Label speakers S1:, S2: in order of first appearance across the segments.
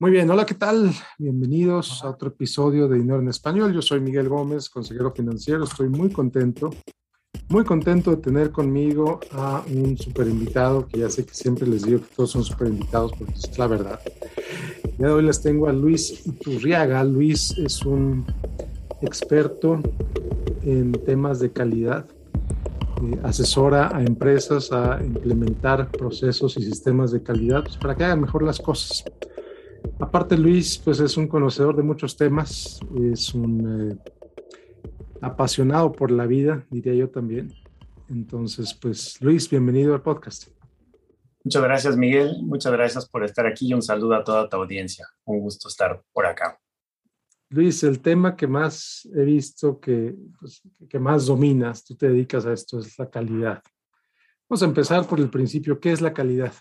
S1: Muy bien, hola, ¿qué tal? Bienvenidos a otro episodio de Dinero en Español. Yo soy Miguel Gómez, consejero financiero. Estoy muy contento, muy contento de tener conmigo a un super invitado, que ya sé que siempre les digo que todos son super invitados, porque es la verdad. Ya de hoy les tengo a Luis Iturriaga. Luis es un experto en temas de calidad. Eh, asesora a empresas a implementar procesos y sistemas de calidad pues, para que hagan mejor las cosas. Aparte, Luis, pues es un conocedor de muchos temas, es un eh, apasionado por la vida, diría yo también. Entonces, pues Luis, bienvenido al podcast.
S2: Muchas gracias, Miguel. Muchas gracias por estar aquí y un saludo a toda tu audiencia. Un gusto estar por acá.
S1: Luis, el tema que más he visto que, pues, que más dominas, tú te dedicas a esto, es la calidad. Vamos a empezar por el principio. ¿Qué es la calidad?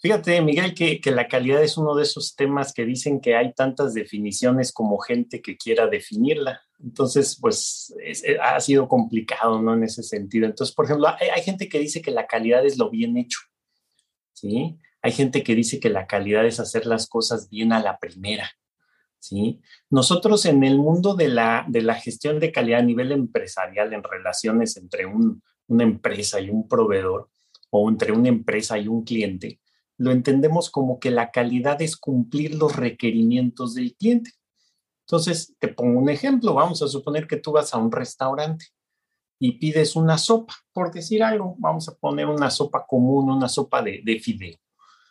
S2: Fíjate, Miguel, que, la calidad es uno de esos temas que dicen que hay tantas definiciones como gente que quiera definirla. Entonces, pues eh, ha sido complicado, ¿no? En ese sentido. Entonces, por ejemplo, hay, gente que dice que la calidad es lo bien hecho, ¿sí? Hay gente que dice que la calidad es hacer las cosas bien a la primera, ¿sí? Nosotros en el mundo de la, de la gestión de calidad a nivel empresarial, en relaciones entre una empresa y un proveedor, o entre una empresa y un cliente, lo entendemos como que la calidad es cumplir los requerimientos del cliente. Entonces, te pongo un ejemplo. Vamos a suponer que tú vas a un restaurante y pides una sopa, por decir algo. Vamos a poner una sopa común, una sopa de, de fideo.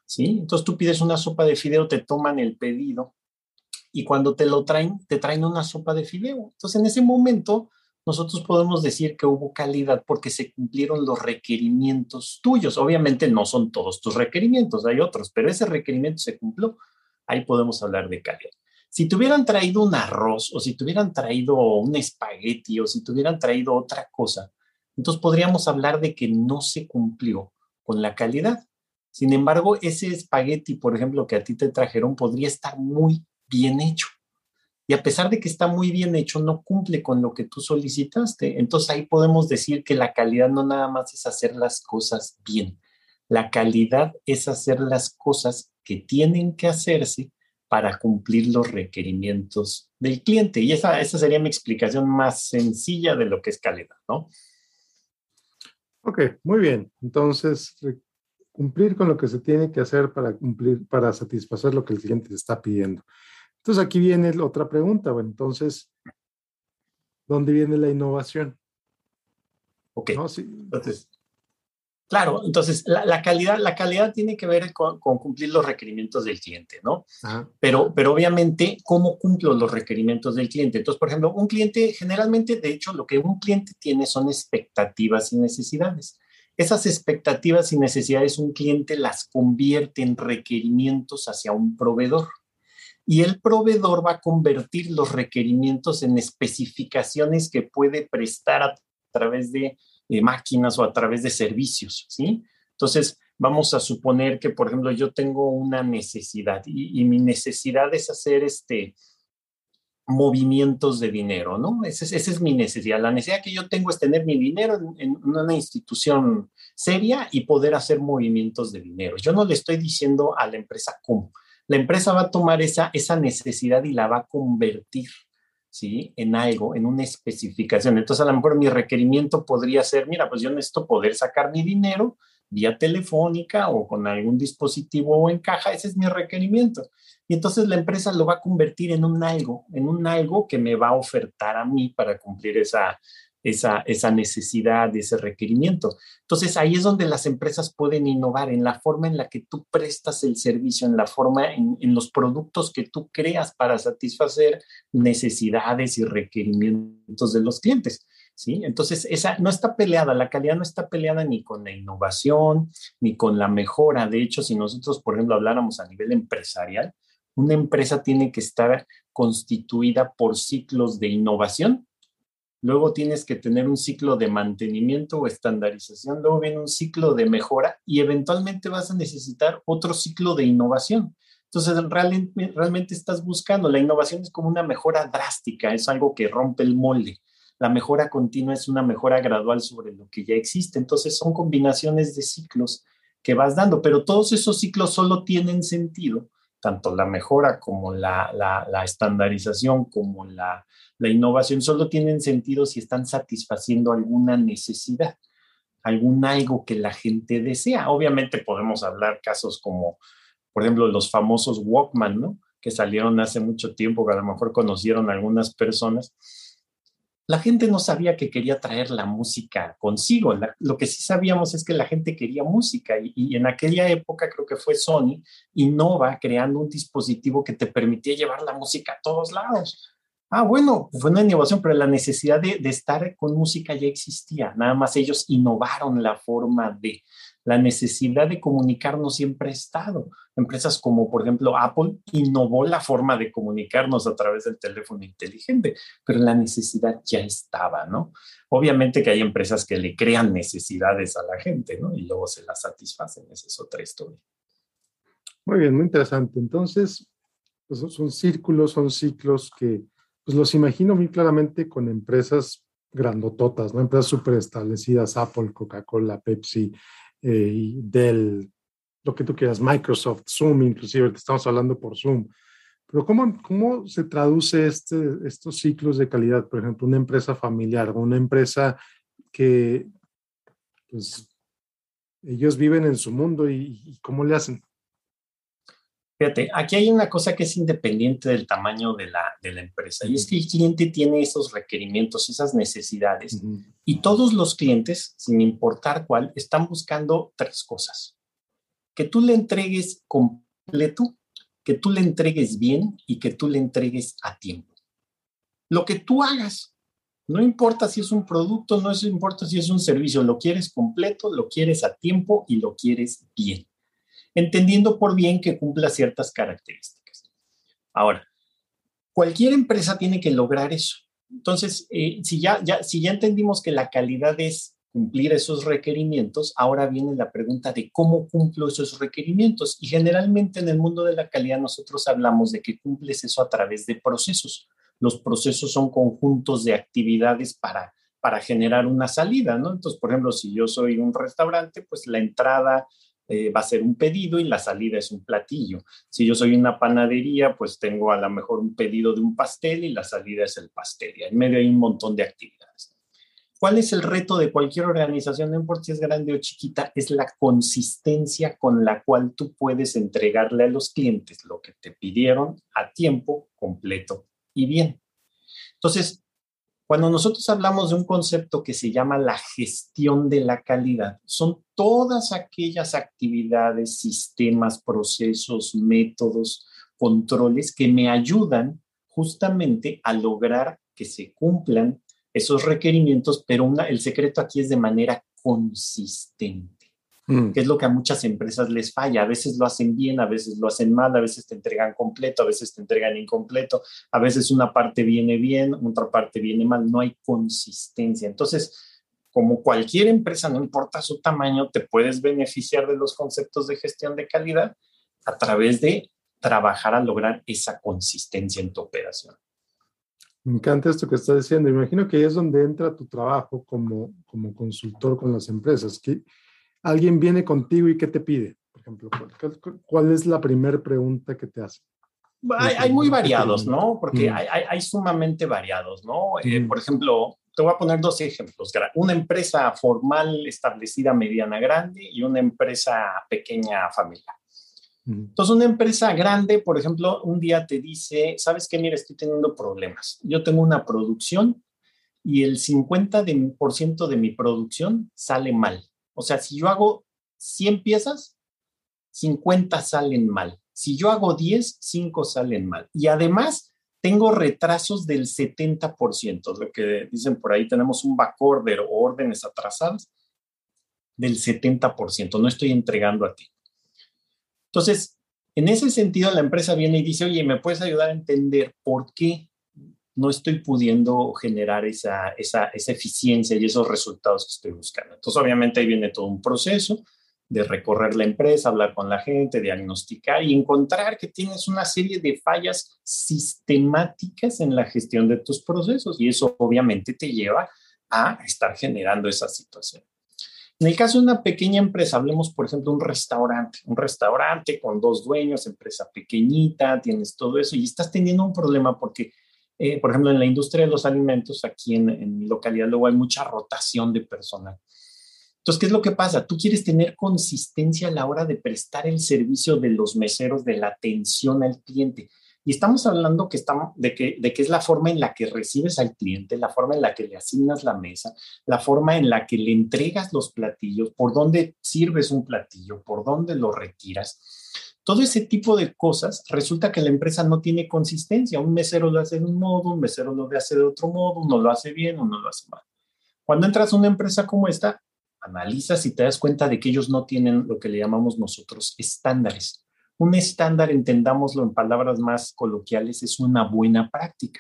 S2: ¿Sí? Entonces tú pides una sopa de fideo, te toman el pedido y cuando te lo traen, te traen una sopa de fideo. Entonces en ese momento nosotros podemos decir que hubo calidad porque se cumplieron los requerimientos tuyos. Obviamente no son todos tus requerimientos, hay otros, pero ese requerimiento se cumplió. Ahí podemos hablar de calidad. Si te hubieran traído un arroz o si te hubieran traído un espagueti o si te hubieran traído otra cosa, entonces podríamos hablar de que no se cumplió con la calidad. Sin embargo, ese espagueti, por ejemplo, que a ti te trajeron, podría estar muy bien hecho y a pesar de que está muy bien hecho, no cumple con lo que tú solicitaste. Entonces ahí podemos decir que la calidad no nada más es hacer las cosas bien. La calidad es hacer las cosas que tienen que hacerse para cumplir los requerimientos del cliente. Y esa, esa sería mi explicación más sencilla de lo que es calidad, ¿no?
S1: Ok, muy bien. Entonces, cumplir con lo que se tiene que hacer para cumplir, para satisfacer lo que el cliente está pidiendo. Entonces aquí viene otra pregunta, bueno, entonces, ¿dónde viene la innovación?
S2: Ok. Entonces, claro, entonces la, calidad, la calidad tiene que ver con, cumplir los requerimientos del cliente, ¿no? Pero, pero obviamente, ¿cómo cumplo los requerimientos del cliente? Entonces, por ejemplo, un cliente, generalmente, de hecho, lo que un cliente tiene son expectativas y necesidades. Esas expectativas y necesidades un cliente las convierte en requerimientos hacia un proveedor y el proveedor va a convertir los requerimientos en especificaciones que puede prestar a través de, máquinas o a través de servicios, ¿sí? Entonces, vamos a suponer que, por ejemplo, yo tengo una necesidad y, mi necesidad es hacer este movimientos de dinero, ¿no? Esa es, esa es, mi necesidad. La necesidad que yo tengo es tener mi dinero en, en una institución seria y poder hacer movimientos de dinero. Yo no le estoy diciendo a la empresa cómo la empresa va a tomar esa, esa necesidad y la va a convertir ¿sí? en algo, en una especificación. Entonces, a lo mejor mi requerimiento podría ser, mira, pues yo necesito poder sacar mi dinero vía telefónica o con algún dispositivo o en caja, ese es mi requerimiento. Y entonces la empresa lo va a convertir en un algo, en un algo que me va a ofertar a mí para cumplir esa, esa, esa necesidad, ese requerimiento. Entonces ahí es donde las empresas pueden innovar en la forma en la que tú prestas el servicio, en la forma, en, los productos que tú creas para satisfacer necesidades y requerimientos de los clientes. ¿Sí? Entonces, esa no está peleada, la calidad no está peleada ni con la innovación, ni con la mejora. De hecho, si nosotros, por ejemplo, habláramos a nivel empresarial, una empresa tiene que estar constituida por ciclos de innovación luego tienes que tener un ciclo de mantenimiento o estandarización, luego viene un ciclo de mejora y eventualmente vas a necesitar otro ciclo de innovación. Entonces, realmente, estás buscando, la innovación es como una mejora drástica, es algo que rompe el molde. La mejora continua es una mejora gradual sobre lo que ya existe. Entonces, son combinaciones de ciclos que vas dando, pero todos esos ciclos solo tienen sentido tanto la mejora como la, la, estandarización, como la, la innovación, solo tienen sentido si están satisfaciendo alguna necesidad, algún algo que la gente desea. Obviamente podemos hablar casos como, por ejemplo, los famosos Walkman, ¿no? Que salieron hace mucho tiempo, que a lo mejor conocieron algunas personas la gente no sabía que quería traer la música consigo. lo que sí sabíamos es que la gente quería música y, en aquella época creo que fue Sony innova creando un dispositivo que te permitía llevar la música a todos lados. Ah, bueno, fue una innovación, pero la necesidad de, estar con música ya existía. Nada más ellos innovaron la forma de la necesidad de comunicarnos siempre ha estado. Empresas como, por ejemplo, Apple innovó la forma de comunicarnos a través del teléfono inteligente, pero la necesidad ya estaba, ¿no? Obviamente que hay empresas que le crean necesidades a la gente, ¿no? Y luego se las satisfacen. Esa es otra historia.
S1: Muy bien, muy interesante. Entonces, pues son círculos, son ciclos que pues los imagino muy claramente con empresas grandototas, ¿no? Empresas súper establecidas, Apple, Coca-Cola, Pepsi, eh, del, lo que tú quieras, Microsoft, Zoom, inclusive, que estamos hablando por Zoom. Pero ¿cómo, cómo se traduce este, estos ciclos de calidad? Por ejemplo, una empresa familiar o una empresa que, pues, ellos viven en su mundo y, y cómo le hacen.
S2: Fíjate, aquí hay una cosa que es independiente del tamaño de la, de la empresa y es que el cliente tiene esos requerimientos, esas necesidades y todos los clientes, sin importar cuál, están buscando tres cosas. Que tú le entregues completo, que tú le entregues bien y que tú le entregues a tiempo. Lo que tú hagas, no importa si es un producto, no importa si es un servicio, lo quieres completo, lo quieres a tiempo y lo quieres bien entendiendo por bien que cumpla ciertas características. Ahora, cualquier empresa tiene que lograr eso. Entonces, eh, si, ya, ya, si ya entendimos que la calidad es cumplir esos requerimientos, ahora viene la pregunta de cómo cumplo esos requerimientos. Y generalmente en el mundo de la calidad nosotros hablamos de que cumples eso a través de procesos. Los procesos son conjuntos de actividades para, para generar una salida, ¿no? Entonces, por ejemplo, si yo soy un restaurante, pues la entrada, eh, va a ser un pedido y la salida es un platillo. Si yo soy una panadería, pues tengo a lo mejor un pedido de un pastel y la salida es el pastel. Y en medio hay un montón de actividades. ¿Cuál es el reto de cualquier organización, no importa si es grande o chiquita? Es la consistencia con la cual tú puedes entregarle a los clientes lo que te pidieron a tiempo completo y bien. Entonces, cuando nosotros hablamos de un concepto que se llama la gestión de la calidad, son todas aquellas actividades, sistemas, procesos, métodos, controles que me ayudan justamente a lograr que se cumplan esos requerimientos, pero el secreto aquí es de manera consistente. Mm. que es lo que a muchas empresas les falla. A veces lo hacen bien, a veces lo hacen mal, a veces te entregan completo, a veces te entregan incompleto, a veces una parte viene bien, otra parte viene mal, no hay consistencia. Entonces, como cualquier empresa, no importa su tamaño, te puedes beneficiar de los conceptos de gestión de calidad a través de trabajar a lograr esa consistencia en tu operación.
S1: Me encanta esto que estás diciendo. Imagino que ahí es donde entra tu trabajo como, como consultor con las empresas. Que alguien viene contigo y ¿qué te pide? Por ejemplo, ¿cuál, es la primera pregunta que te hace?
S2: Hay, muy variados, ¿no? Porque mm. hay, sumamente variados, ¿no? Eh, mm. por ejemplo, te voy a poner dos ejemplos. Una empresa formal, establecida, mediana, grande y una empresa pequeña, familiar. Mm. Entonces, una empresa grande, por ejemplo, un día te dice, ¿sabes qué? Mira, estoy teniendo problemas. Yo tengo una producción y el 50% de mi producción sale mal. O sea, si yo hago 100 piezas, 50 salen mal. Si yo hago 10, 5 salen mal. Y además, tengo retrasos del 70%, lo que dicen por ahí, tenemos un backorder o órdenes atrasadas del 70%, no estoy entregando a ti. Entonces, en ese sentido, la empresa viene y dice, oye, ¿me puedes ayudar a entender por qué no estoy pudiendo generar esa, esa, esa eficiencia y esos resultados que estoy buscando. Entonces, obviamente ahí viene todo un proceso de recorrer la empresa, hablar con la gente, diagnosticar y encontrar que tienes una serie de fallas sistemáticas en la gestión de tus procesos y eso obviamente te lleva a estar generando esa situación. En el caso de una pequeña empresa, hablemos por ejemplo de un restaurante, un restaurante con dos dueños, empresa pequeñita, tienes todo eso y estás teniendo un problema porque, eh, por ejemplo, en la industria de los alimentos, aquí en, en mi localidad luego hay mucha rotación de personal. Entonces, ¿qué es lo que pasa? Tú quieres tener consistencia a la hora de prestar el servicio de los meseros, de la atención al cliente. Y estamos hablando que estamos, de, que, de que es la forma en la que recibes al cliente, la forma en la que le asignas la mesa, la forma en la que le entregas los platillos, por dónde sirves un platillo, por dónde lo retiras. Todo ese tipo de cosas resulta que la empresa no tiene consistencia. Un mesero lo hace de un modo, un mesero lo hace de otro modo, uno lo hace bien, uno lo hace mal. Cuando entras a una empresa como esta, analizas y te das cuenta de que ellos no tienen lo que le llamamos nosotros estándares. Un estándar, entendámoslo en palabras más coloquiales, es una buena práctica.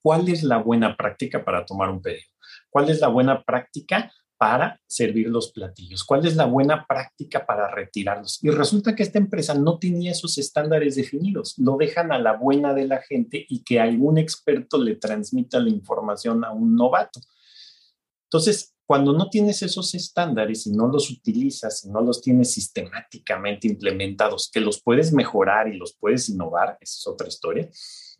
S2: ¿Cuál es la buena práctica para tomar un pedido? ¿Cuál es la buena práctica para servir los platillos? ¿Cuál es la buena práctica para retirarlos? Y resulta que esta empresa no tenía esos estándares definidos. Lo dejan a la buena de la gente y que algún experto le transmita la información a un novato. Entonces, cuando no tienes esos estándares y no los utilizas y no los tienes sistemáticamente implementados, que los puedes mejorar y los puedes innovar, esa es otra historia,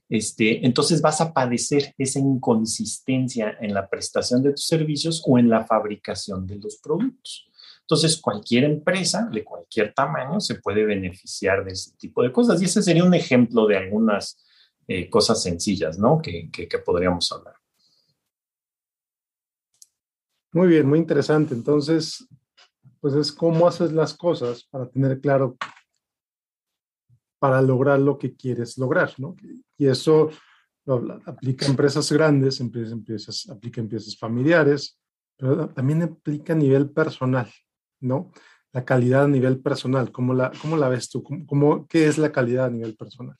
S2: este, entonces vas a padecer esa inconsistencia en la prestación de tus servicios o en la fabricación de los productos. Entonces, cualquier empresa de cualquier tamaño se puede beneficiar de ese tipo de cosas. Y ese sería un ejemplo de algunas eh, cosas sencillas, ¿no? que podríamos hablar.
S1: Muy bien, muy interesante. Entonces, pues es cómo haces las cosas para tener claro, para lograr lo que quieres lograr, ¿no? Y eso aplica a empresas grandes, empresas, empresas, aplica a empresas familiares, pero también aplica a nivel personal, ¿no? La calidad a nivel personal, ¿cómo la, cómo la ves tú? ¿Cómo, ¿Qué es la calidad a nivel personal?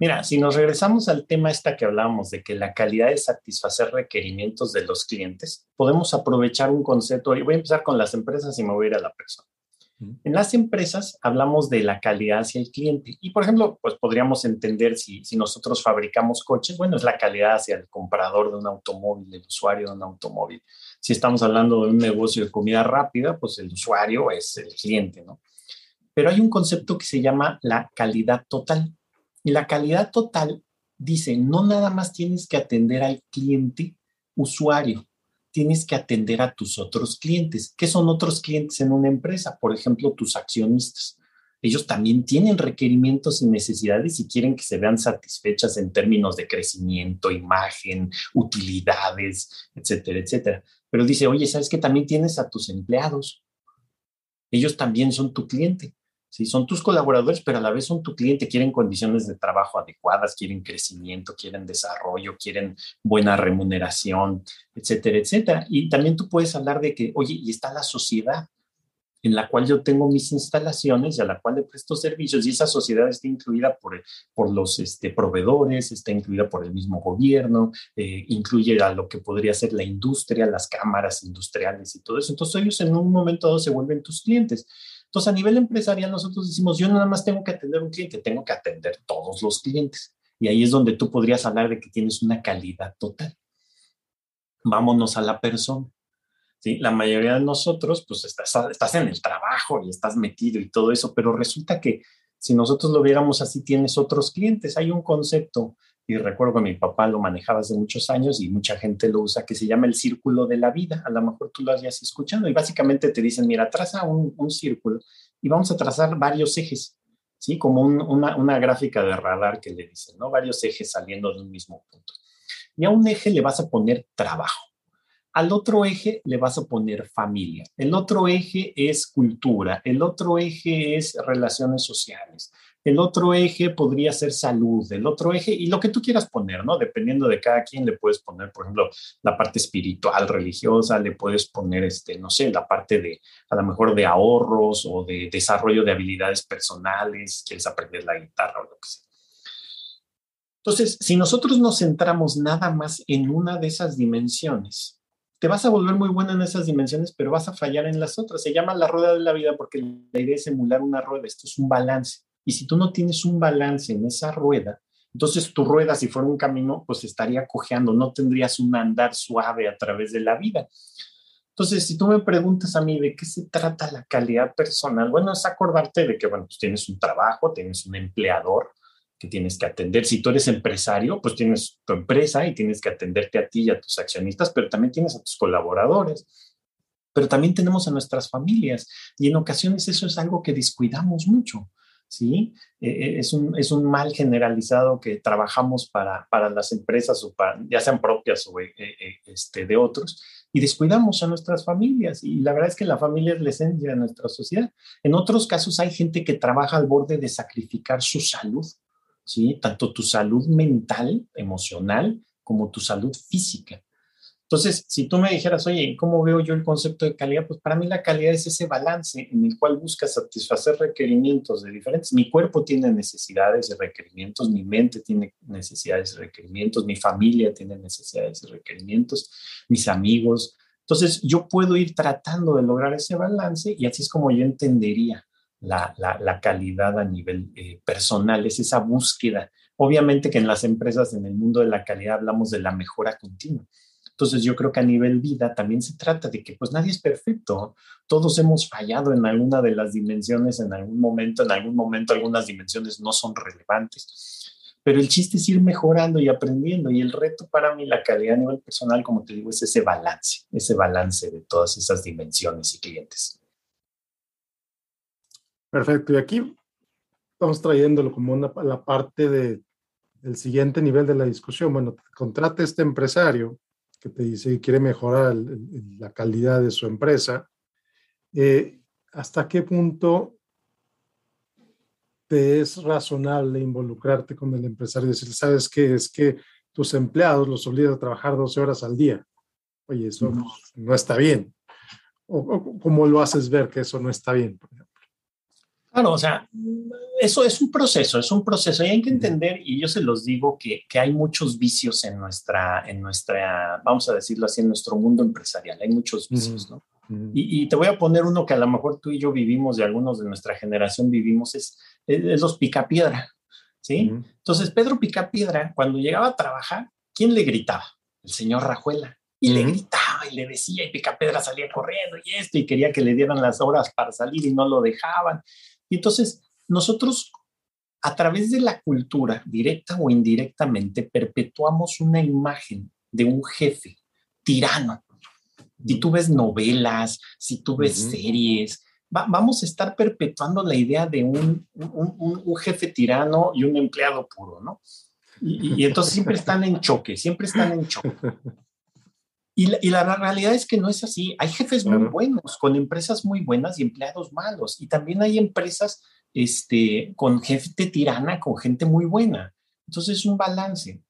S2: Mira, si nos regresamos al tema esta que hablábamos de que la calidad es satisfacer requerimientos de los clientes, podemos aprovechar un concepto, y voy a empezar con las empresas y me voy a ir a la persona. En las empresas hablamos de la calidad hacia el cliente y, por ejemplo, pues podríamos entender si, si nosotros fabricamos coches, bueno, es la calidad hacia el comprador de un automóvil, el usuario de un automóvil. Si estamos hablando de un negocio de comida rápida, pues el usuario es el cliente, ¿no? Pero hay un concepto que se llama la calidad total. Y la calidad total dice, no nada más tienes que atender al cliente usuario, tienes que atender a tus otros clientes. ¿Qué son otros clientes en una empresa? Por ejemplo, tus accionistas. Ellos también tienen requerimientos y necesidades y quieren que se vean satisfechas en términos de crecimiento, imagen, utilidades, etcétera, etcétera. Pero dice, oye, ¿sabes que también tienes a tus empleados? Ellos también son tu cliente. ¿Sí? Son tus colaboradores, pero a la vez son tu cliente, quieren condiciones de trabajo adecuadas, quieren crecimiento, quieren desarrollo, quieren buena remuneración, etcétera, etcétera. Y también tú puedes hablar de que, oye, y está la sociedad en la cual yo tengo mis instalaciones y a la cual le presto servicios y esa sociedad está incluida por, por los este, proveedores, está incluida por el mismo gobierno, eh, incluye a lo que podría ser la industria, las cámaras industriales y todo eso. Entonces ellos en un momento dado se vuelven tus clientes. Entonces, a nivel empresarial, nosotros decimos, yo nada más tengo que atender un cliente, tengo que atender todos los clientes. Y ahí es donde tú podrías hablar de que tienes una calidad total. Vámonos a la persona. ¿sí? La mayoría de nosotros, pues estás, estás en el trabajo y estás metido y todo eso, pero resulta que si nosotros lo viéramos así, tienes otros clientes. Hay un concepto y recuerdo que mi papá lo manejaba hace muchos años y mucha gente lo usa, que se llama el círculo de la vida. A lo mejor tú lo hayas escuchado y básicamente te dicen, mira, traza un, círculo y vamos a trazar varios ejes, ¿sí? Como una, una, gráfica de radar que le dicen, ¿no? Varios ejes saliendo de un mismo punto. Y a un eje le vas a poner trabajo. Al otro eje le vas a poner familia. El otro eje es cultura. El otro eje es relaciones sociales el otro eje podría ser salud, el otro eje, y lo que tú quieras poner, ¿no? Dependiendo de cada quien, le puedes poner, por ejemplo, la parte espiritual, religiosa, le puedes poner, este, no sé, la parte de, a lo mejor, de ahorros o de desarrollo de habilidades personales, quieres aprender la guitarra o lo que sea. Entonces, si nosotros nos centramos nada más en una de esas dimensiones, te vas a volver muy buena en esas dimensiones, pero vas a fallar en las otras. Se llama la rueda de la vida porque la idea es emular una rueda. Esto es un balance. Y si tú no tienes un balance en esa rueda, entonces tu rueda, si fuera un camino, pues estaría cojeando, no tendrías un andar suave a través de la vida. Entonces, si tú me preguntas a mí de qué se trata la calidad personal, bueno, es acordarte de que, bueno, pues tienes un trabajo, tienes un empleador que tienes que atender. Si tú eres empresario, pues tienes tu empresa y tienes que atenderte a ti y a tus accionistas, pero también tienes a tus colaboradores pero también tenemos a nuestras familias y en ocasiones eso es algo que descuidamos mucho. ¿Sí? Eh, eh, es, un, es un mal generalizado que trabajamos para, para las empresas, o para, ya sean propias o eh, este, de otros, y descuidamos a nuestras familias. Y la verdad es que la familia es la esencia de nuestra sociedad. En otros casos hay gente que trabaja al borde de sacrificar su salud, ¿sí? tanto tu salud mental, emocional, como tu salud física. Entonces, si tú me dijeras, oye, ¿cómo veo yo el concepto de calidad? Pues para mí la calidad es ese balance en el cual buscas satisfacer requerimientos de diferentes. Mi cuerpo tiene necesidades y requerimientos, mi mente tiene necesidades y requerimientos, mi familia tiene necesidades y requerimientos, mis amigos. Entonces, yo puedo ir tratando de lograr ese balance y así es como yo entendería la, la, calidad a nivel eh, personal, es esa búsqueda. Obviamente que en las empresas, en el mundo de la calidad, hablamos de la mejora continua entonces yo creo que a nivel vida también se trata de que pues nadie es perfecto, todos hemos fallado en alguna de las dimensiones en algún momento, en algún momento algunas dimensiones no son relevantes, pero el chiste es ir mejorando y aprendiendo y el reto para mí, la calidad a nivel personal, como te digo, es ese balance, ese balance de todas esas dimensiones y clientes.
S1: Perfecto, y aquí estamos trayéndolo como una, la parte de, del siguiente nivel de la discusión. Bueno, contrate este empresario que te dice que quiere mejorar la calidad de su empresa, eh, ¿hasta qué punto te es razonable involucrarte con el empresario y decir, sabes qué? Es que tus empleados los obligas a trabajar 12 horas al día. Oye, eso no, está bien. O, ¿Cómo lo haces ver que eso no está bien?
S2: Claro, o sea, eso es un proceso, es un proceso y hay que entender, y yo se los digo, que, que, hay muchos vicios en nuestra, en nuestra, vamos a decirlo así, en nuestro mundo empresarial, hay muchos vicios, ¿no? y, y, te voy a poner uno que a lo mejor tú y yo vivimos, y algunos de nuestra generación vivimos, es, es los picapiedra, ¿sí? Entonces, Pedro Picapiedra, cuando llegaba a trabajar, ¿quién le gritaba? El señor Rajuela. Y le gritaba y le decía, y Picapiedra salía corriendo y esto, y quería que le dieran las horas para salir y no lo dejaban. Y entonces nosotros a través de la cultura, directa o indirectamente, perpetuamos una imagen de un jefe tirano. Si tú ves novelas, si tú ves series, vamos a estar perpetuando la idea de un, un, jefe tirano y un empleado puro, ¿no? Y, y, entonces siempre están en choque, siempre están en choque. Y la, realidad es que no es así. Hay jefes muy buenos, con empresas muy buenas y empleados malos. Y también hay empresas este, con gente tirana, con gente muy buena. Entonces es un balance.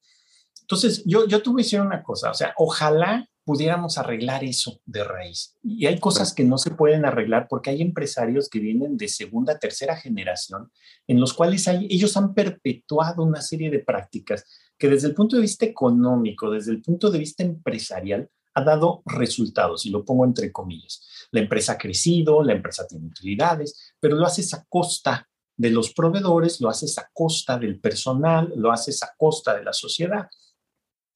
S2: Entonces yo, yo te voy a decir una cosa, o sea, ojalá pudiéramos arreglar eso de raíz. Y hay cosas que no se pueden arreglar porque hay empresarios que vienen de segunda, tercera generación, en los cuales hay, ellos han perpetuado una serie de prácticas que desde el punto de vista económico, desde el punto de vista empresarial, ha dado resultados, y lo pongo entre comillas. La empresa ha crecido, la empresa tiene utilidades, pero lo haces a costa de los proveedores, lo haces a costa del personal, lo haces a costa de la sociedad.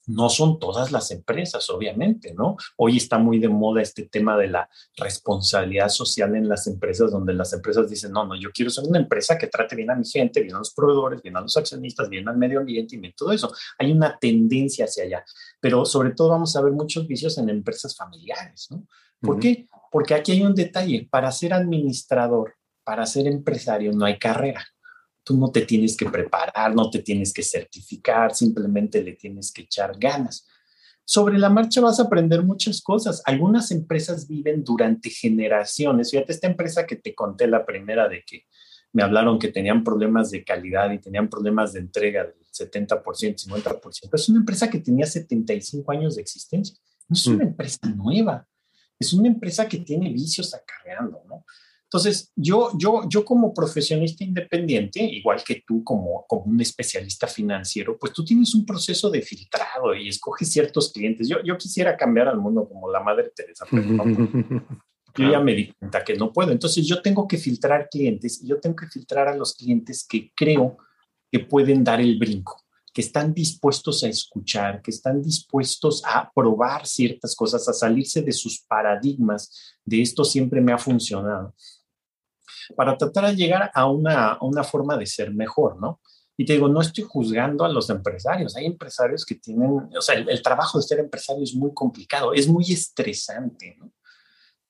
S2: No son todas las empresas, obviamente, ¿no? Hoy está muy de moda este tema de la responsabilidad social en las empresas, donde las empresas dicen, no, no, yo quiero ser una empresa que trate bien a mi gente, bien a los proveedores, bien a los accionistas, bien al medio ambiente y bien todo eso. Hay una tendencia hacia allá, pero sobre todo vamos a ver muchos vicios en empresas familiares, ¿no? ¿Por qué? Porque aquí hay un detalle, para ser administrador, para ser empresario no hay carrera. Tú no te tienes que preparar, no te tienes que certificar, simplemente le tienes que echar ganas. Sobre la marcha vas a aprender muchas cosas. Algunas empresas viven durante generaciones. Fíjate, esta empresa que te conté la primera de que me hablaron que tenían problemas de calidad y tenían problemas de entrega del 70%, 50%. Es una empresa que tenía 75 años de existencia. No es una mm. empresa nueva, es una empresa que tiene vicios acarreando, ¿no? Entonces, yo, yo, yo como profesionista independiente, igual que tú como, como un especialista financiero, pues tú tienes un proceso de filtrado y escoges ciertos clientes. Yo, yo quisiera cambiar al mundo como la Madre Teresa, pero yo ya me di cuenta que no puedo. Entonces, yo tengo que filtrar clientes y yo tengo que filtrar a los clientes que creo que pueden dar el brinco que están dispuestos a escuchar, que están dispuestos a probar ciertas cosas, a salirse de sus paradigmas, de esto siempre me ha funcionado, para tratar de llegar a una, una forma de ser mejor, ¿no? Y te digo, no estoy juzgando a los empresarios. Hay empresarios que tienen, o sea, el, el, trabajo de ser empresario es muy complicado, es muy estresante, ¿no?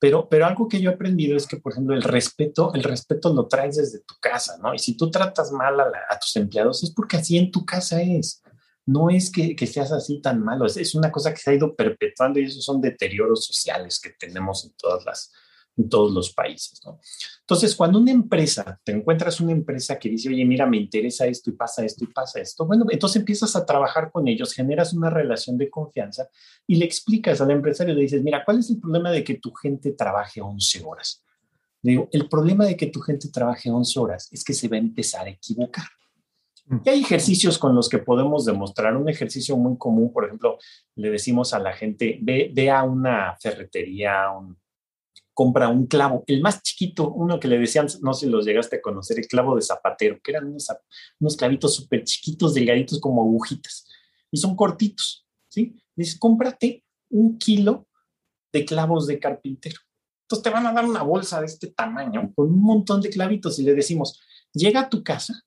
S2: Pero, pero algo que yo he aprendido es que, por ejemplo, el respeto, el respeto lo traes desde tu casa, ¿no? Y si tú tratas mal a, la, a tus empleados es porque así en tu casa es. No es que, que seas así tan malo, es, es, una cosa que se ha ido perpetuando y esos son deterioros sociales que tenemos en todas las, en todos los países. ¿no? Entonces, cuando una empresa, te encuentras una empresa que dice, oye, mira, me interesa esto y pasa esto y pasa esto, bueno, entonces empiezas a trabajar con ellos, generas una relación de confianza y le explicas al empresario, le dices, mira, ¿cuál es el problema de que tu gente trabaje 11 horas? Digo, el problema de que tu gente trabaje 11 horas es que se va a empezar a equivocar. Y hay ejercicios con los que podemos demostrar. Un ejercicio muy común, por ejemplo, le decimos a la gente, ve, ve a una ferretería, un, compra un clavo, el más chiquito, uno que le decían, no sé si los llegaste a conocer, el clavo de zapatero, que eran unos, unos clavitos súper chiquitos, delgaditos como agujitas, y son cortitos, ¿sí? Dices, cómprate un kilo de clavos de carpintero. Entonces te van a dar una bolsa de este tamaño con un montón de clavitos y le decimos, llega a tu casa,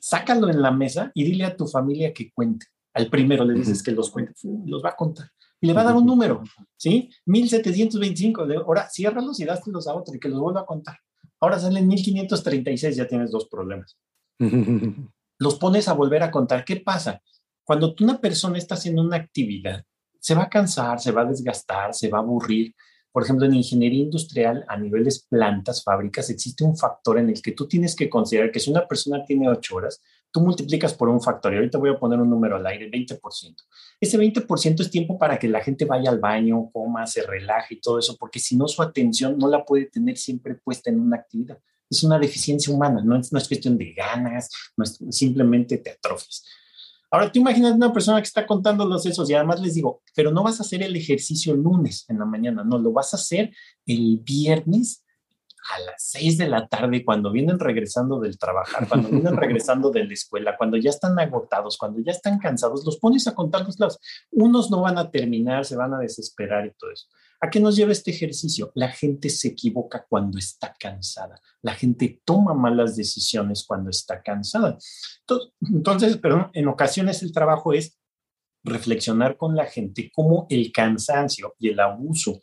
S2: sácalo en la mesa y dile a tu familia que cuente. Al primero le dices que los cuente, los va a contar y le va a dar un número, ¿sí? 1725, ahora ciérralos y dástelos a otro y que los vuelva a contar. Ahora salen 1536, ya tienes dos problemas. los pones a volver a contar. ¿Qué pasa? Cuando una persona está haciendo una actividad, se va a cansar, se va a desgastar, se va a aburrir. Por ejemplo, en ingeniería industrial, a niveles plantas, fábricas, existe un factor en el que tú tienes que considerar que si una persona tiene ocho horas, tú multiplicas por un factor, y ahorita voy a poner un número al aire, 20%. Ese 20% es tiempo para que la gente vaya al baño, coma, se relaje y todo eso, porque si no su atención no la puede tener siempre puesta en una actividad. Es una deficiencia humana, no es, no es cuestión de ganas, no simplemente te atrofias. Ahora, tú imaginas una persona que está contando los esos y además les digo, pero no vas a hacer el ejercicio lunes en la mañana, no, lo vas a hacer el viernes a las seis de la tarde, cuando vienen regresando del trabajar, cuando vienen regresando de la escuela, cuando ya están agotados, cuando ya están cansados, los pones a contar los lados. Unos no van a terminar, se van a desesperar y todo eso. ¿A qué nos lleva este ejercicio? La gente se equivoca cuando está cansada. La gente toma malas decisiones cuando está cansada. Entonces, perdón, en ocasiones el trabajo es reflexionar con la gente cómo el cansancio y el abuso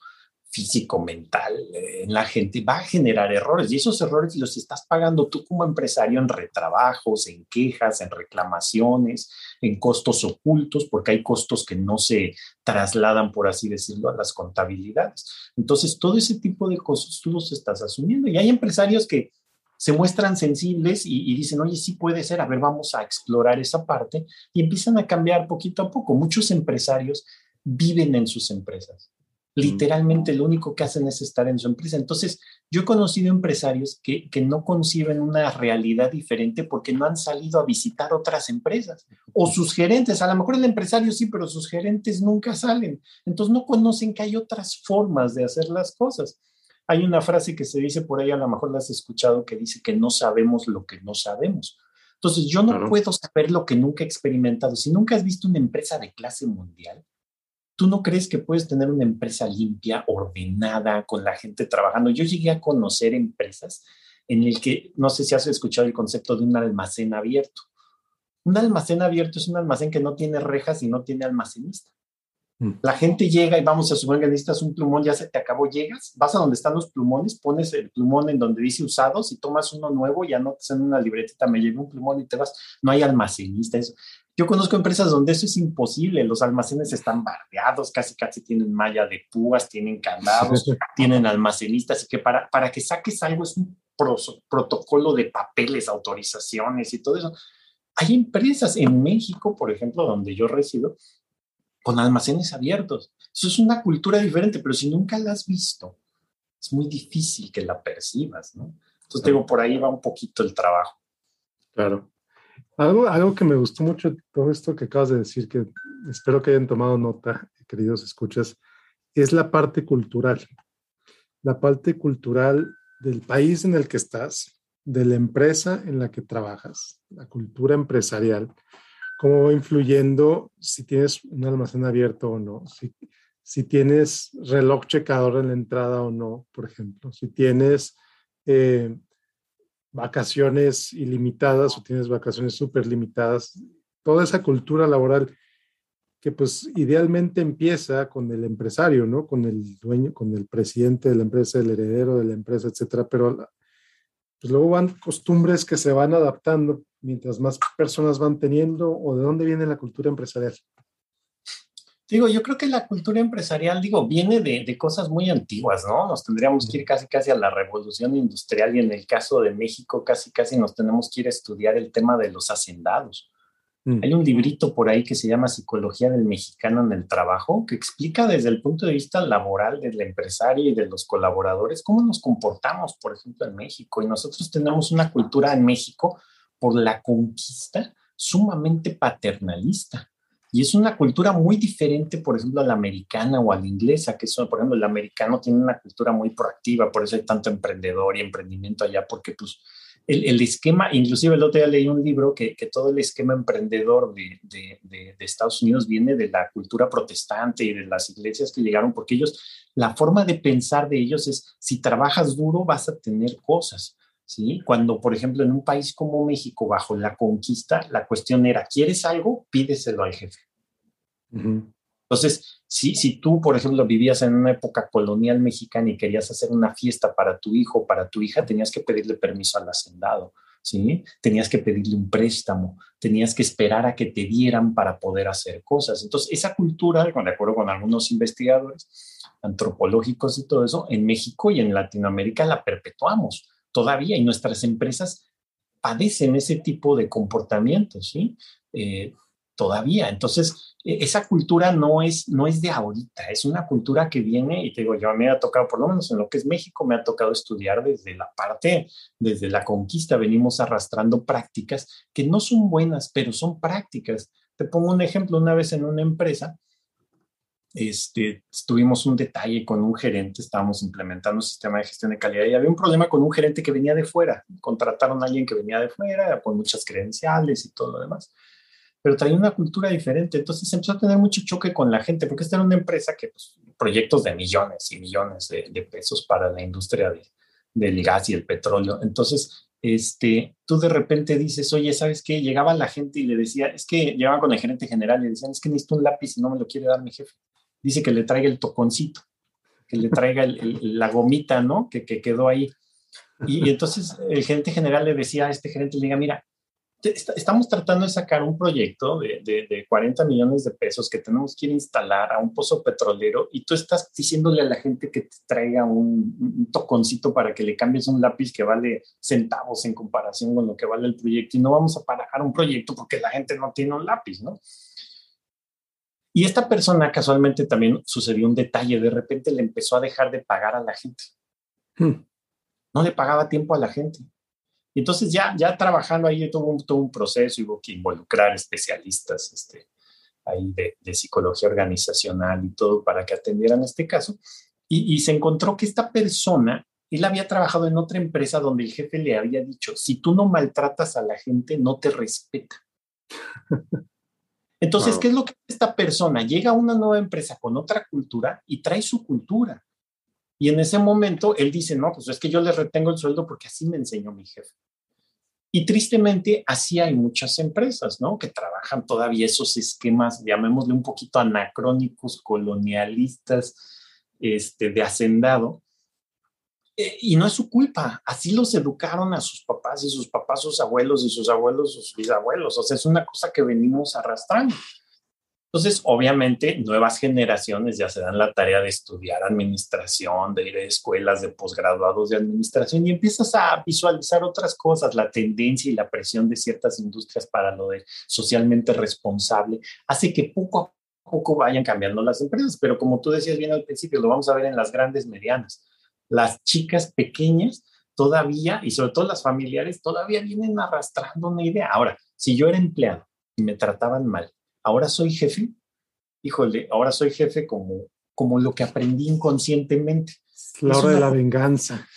S2: físico, mental eh, en la gente, va a generar errores y esos errores los estás pagando tú como empresario en retrabajos, en quejas, en reclamaciones, en costos ocultos, porque hay costos que no se trasladan, por así decirlo, a las contabilidades. Entonces, todo ese tipo de cosas tú los estás asumiendo y hay empresarios que se muestran sensibles y, y, dicen, oye, sí puede ser, a ver, vamos a explorar esa parte y empiezan a cambiar poquito a poco. Muchos empresarios viven en sus empresas literalmente lo único que hacen es estar en su empresa. Entonces, yo he conocido empresarios que, que, no conciben una realidad diferente porque no han salido a visitar otras empresas o sus gerentes. A lo mejor el empresario sí, pero sus gerentes nunca salen. Entonces, no conocen que hay otras formas de hacer las cosas. Hay una frase que se dice por ahí, a lo mejor la has escuchado, que dice que no sabemos lo que no sabemos. Entonces, yo no claro. puedo saber lo que nunca he experimentado. Si nunca has visto una empresa de clase mundial, ¿Tú no crees que puedes tener una empresa limpia, ordenada, con la gente trabajando? Yo llegué a conocer empresas en el que, no sé si has escuchado el concepto de un almacén abierto. Un almacén abierto es un almacén que no tiene rejas y no tiene almacenista. Mm. La gente llega y vamos a suponer que necesitas un plumón, ya se te acabó, llegas, vas a donde están los plumones, pones el plumón en donde dice usados y tomas uno nuevo y anotas en una libretita, me llevo un plumón y te vas. No hay almacenista. Eso. Yo conozco empresas donde eso es imposible, los almacenes están bardeados, casi casi tienen malla de púas, tienen candados, tienen almacenistas, y que para, para que saques algo es un protocolo de papeles, autorizaciones y todo eso. Hay empresas en México, por ejemplo, donde yo resido, con almacenes abiertos. Eso es una cultura diferente, pero si nunca la has visto, es muy difícil que la percibas, ¿no? Entonces, digo, por ahí va un poquito el trabajo.
S1: Claro. Algo, algo que me gustó mucho todo esto que acabas de decir, que espero que hayan tomado nota, queridos escuchas, es la parte cultural. La parte cultural del país en el que estás, de la empresa en la que trabajas, la cultura empresarial. cómo va influyendo si tienes un almacén abierto o no, si, si tienes reloj checador en la entrada o no, por ejemplo, si tienes eh, vacaciones ilimitadas o tienes vacaciones súper limitadas, toda esa cultura laboral que pues idealmente empieza con el empresario, ¿no? Con el dueño, con el presidente de la empresa, el heredero de la empresa, etcétera, pero pues luego van costumbres que se van adaptando mientras más personas van teniendo o de dónde viene la cultura empresarial.
S2: Digo, yo creo que la cultura empresarial, digo, viene de, de, cosas muy antiguas, ¿no? Nos tendríamos que ir casi, casi a la revolución industrial y en el caso de México, casi, casi nos tenemos que ir a estudiar el tema de los hacendados. Mm. Hay un librito por ahí que se llama Psicología del Mexicano en el Trabajo, que explica desde el punto de vista laboral del empresario y de los colaboradores cómo nos comportamos, por ejemplo, en México. Y nosotros tenemos una cultura en México por la conquista sumamente paternalista y es una cultura muy diferente, por ejemplo, a la americana o a la inglesa, que son, por ejemplo, el americano tiene una cultura muy proactiva, por eso hay tanto emprendedor y emprendimiento allá, porque pues el, el esquema, inclusive el otro día leí un libro que, que todo el esquema emprendedor de, de, de, de, Estados Unidos viene de la cultura protestante y de las iglesias que llegaron, porque ellos, la forma de pensar de ellos es, si trabajas duro vas a tener cosas. ¿Sí? Cuando, por ejemplo, en un país como México, bajo la conquista, la cuestión era, ¿quieres algo? Pídeselo al jefe. Entonces, si, si tú, por ejemplo, vivías en una época colonial mexicana y querías hacer una fiesta para tu hijo o para tu hija, tenías que pedirle permiso al hacendado, ¿sí? Tenías que pedirle un préstamo, tenías que esperar a que te dieran para poder hacer cosas. Entonces, esa cultura, de acuerdo con algunos investigadores antropológicos y todo eso, en México y en Latinoamérica la perpetuamos todavía y nuestras empresas padecen ese tipo de comportamientos, ¿sí? Eh, todavía. Entonces, e, esa cultura no es, no es de ahorita, es una cultura que viene, y te digo, yo me ha tocado, por lo menos en lo que es México, me ha tocado estudiar desde la parte, desde la conquista, venimos arrastrando prácticas que no son buenas, pero son prácticas. Te pongo un ejemplo, una vez en una empresa, este, tuvimos un detalle con un gerente, estábamos implementando un sistema de gestión de calidad y había un problema con un gerente que venía de fuera. Contrataron a alguien que venía de fuera, con muchas credenciales y todo lo demás, pero traía una cultura diferente. Entonces empezó a tener mucho choque con la gente, porque esta era una empresa que, pues, proyectos de millones y millones de, de pesos para la industria de, del gas y el petróleo. Entonces, este, tú de repente dices, oye, ¿sabes qué? Llegaba la gente y le decía, es que llegaban con el gerente general y decían, es que necesito un lápiz y no me lo quiere dar mi jefe dice que le traiga el toconcito, que le traiga la gomita, ¿no? Que, quedó ahí. Y, entonces el gerente general le decía a este gerente, le diga, mira, estamos tratando de sacar un proyecto de, de, 40 millones de pesos que tenemos que ir a instalar a un pozo petrolero y tú estás diciéndole a la gente que te traiga un, un, toconcito para que le cambies un lápiz que vale centavos en comparación con lo que vale el proyecto y no vamos a parar un proyecto porque la gente no tiene un lápiz, ¿no? Y esta persona casualmente también sucedió un detalle, de repente le empezó a dejar de pagar a la gente. Hmm. No le pagaba tiempo a la gente. Y entonces ya, ya trabajando ahí todo un, todo un proceso, hubo que involucrar especialistas este, ahí de, de, psicología organizacional y todo para que atendieran este caso. Y, y se encontró que esta persona, él había trabajado en otra empresa donde el jefe le había dicho, si tú no maltratas a la gente, no te respeta. Entonces, ¿qué es lo que esta persona? Llega a una nueva empresa con otra cultura y trae su cultura. Y en ese momento él dice, no, pues es que yo le retengo el sueldo porque así me enseñó mi jefe. Y tristemente, así hay muchas empresas, ¿no? Que trabajan todavía esos esquemas, llamémosle un poquito anacrónicos, colonialistas, este, de hacendado, y no es su culpa, así los educaron a sus papás y sus papás, sus abuelos y sus abuelos, sus bisabuelos. O sea, es una cosa que venimos arrastrando. Entonces, obviamente, nuevas generaciones ya se dan la tarea de estudiar administración, de ir a escuelas de posgraduados de administración y empiezas a visualizar otras cosas, la tendencia y la presión de ciertas industrias para lo de socialmente responsable, hace que poco a poco vayan cambiando las empresas, pero como tú decías bien al principio, lo vamos a ver en las grandes medianas las chicas pequeñas todavía, y sobre todo las familiares, todavía vienen arrastrando una idea. Ahora, si yo era empleado y me trataban mal, ahora soy jefe, híjole, ahora soy jefe como, como lo que aprendí inconscientemente.
S1: La hora de la venganza.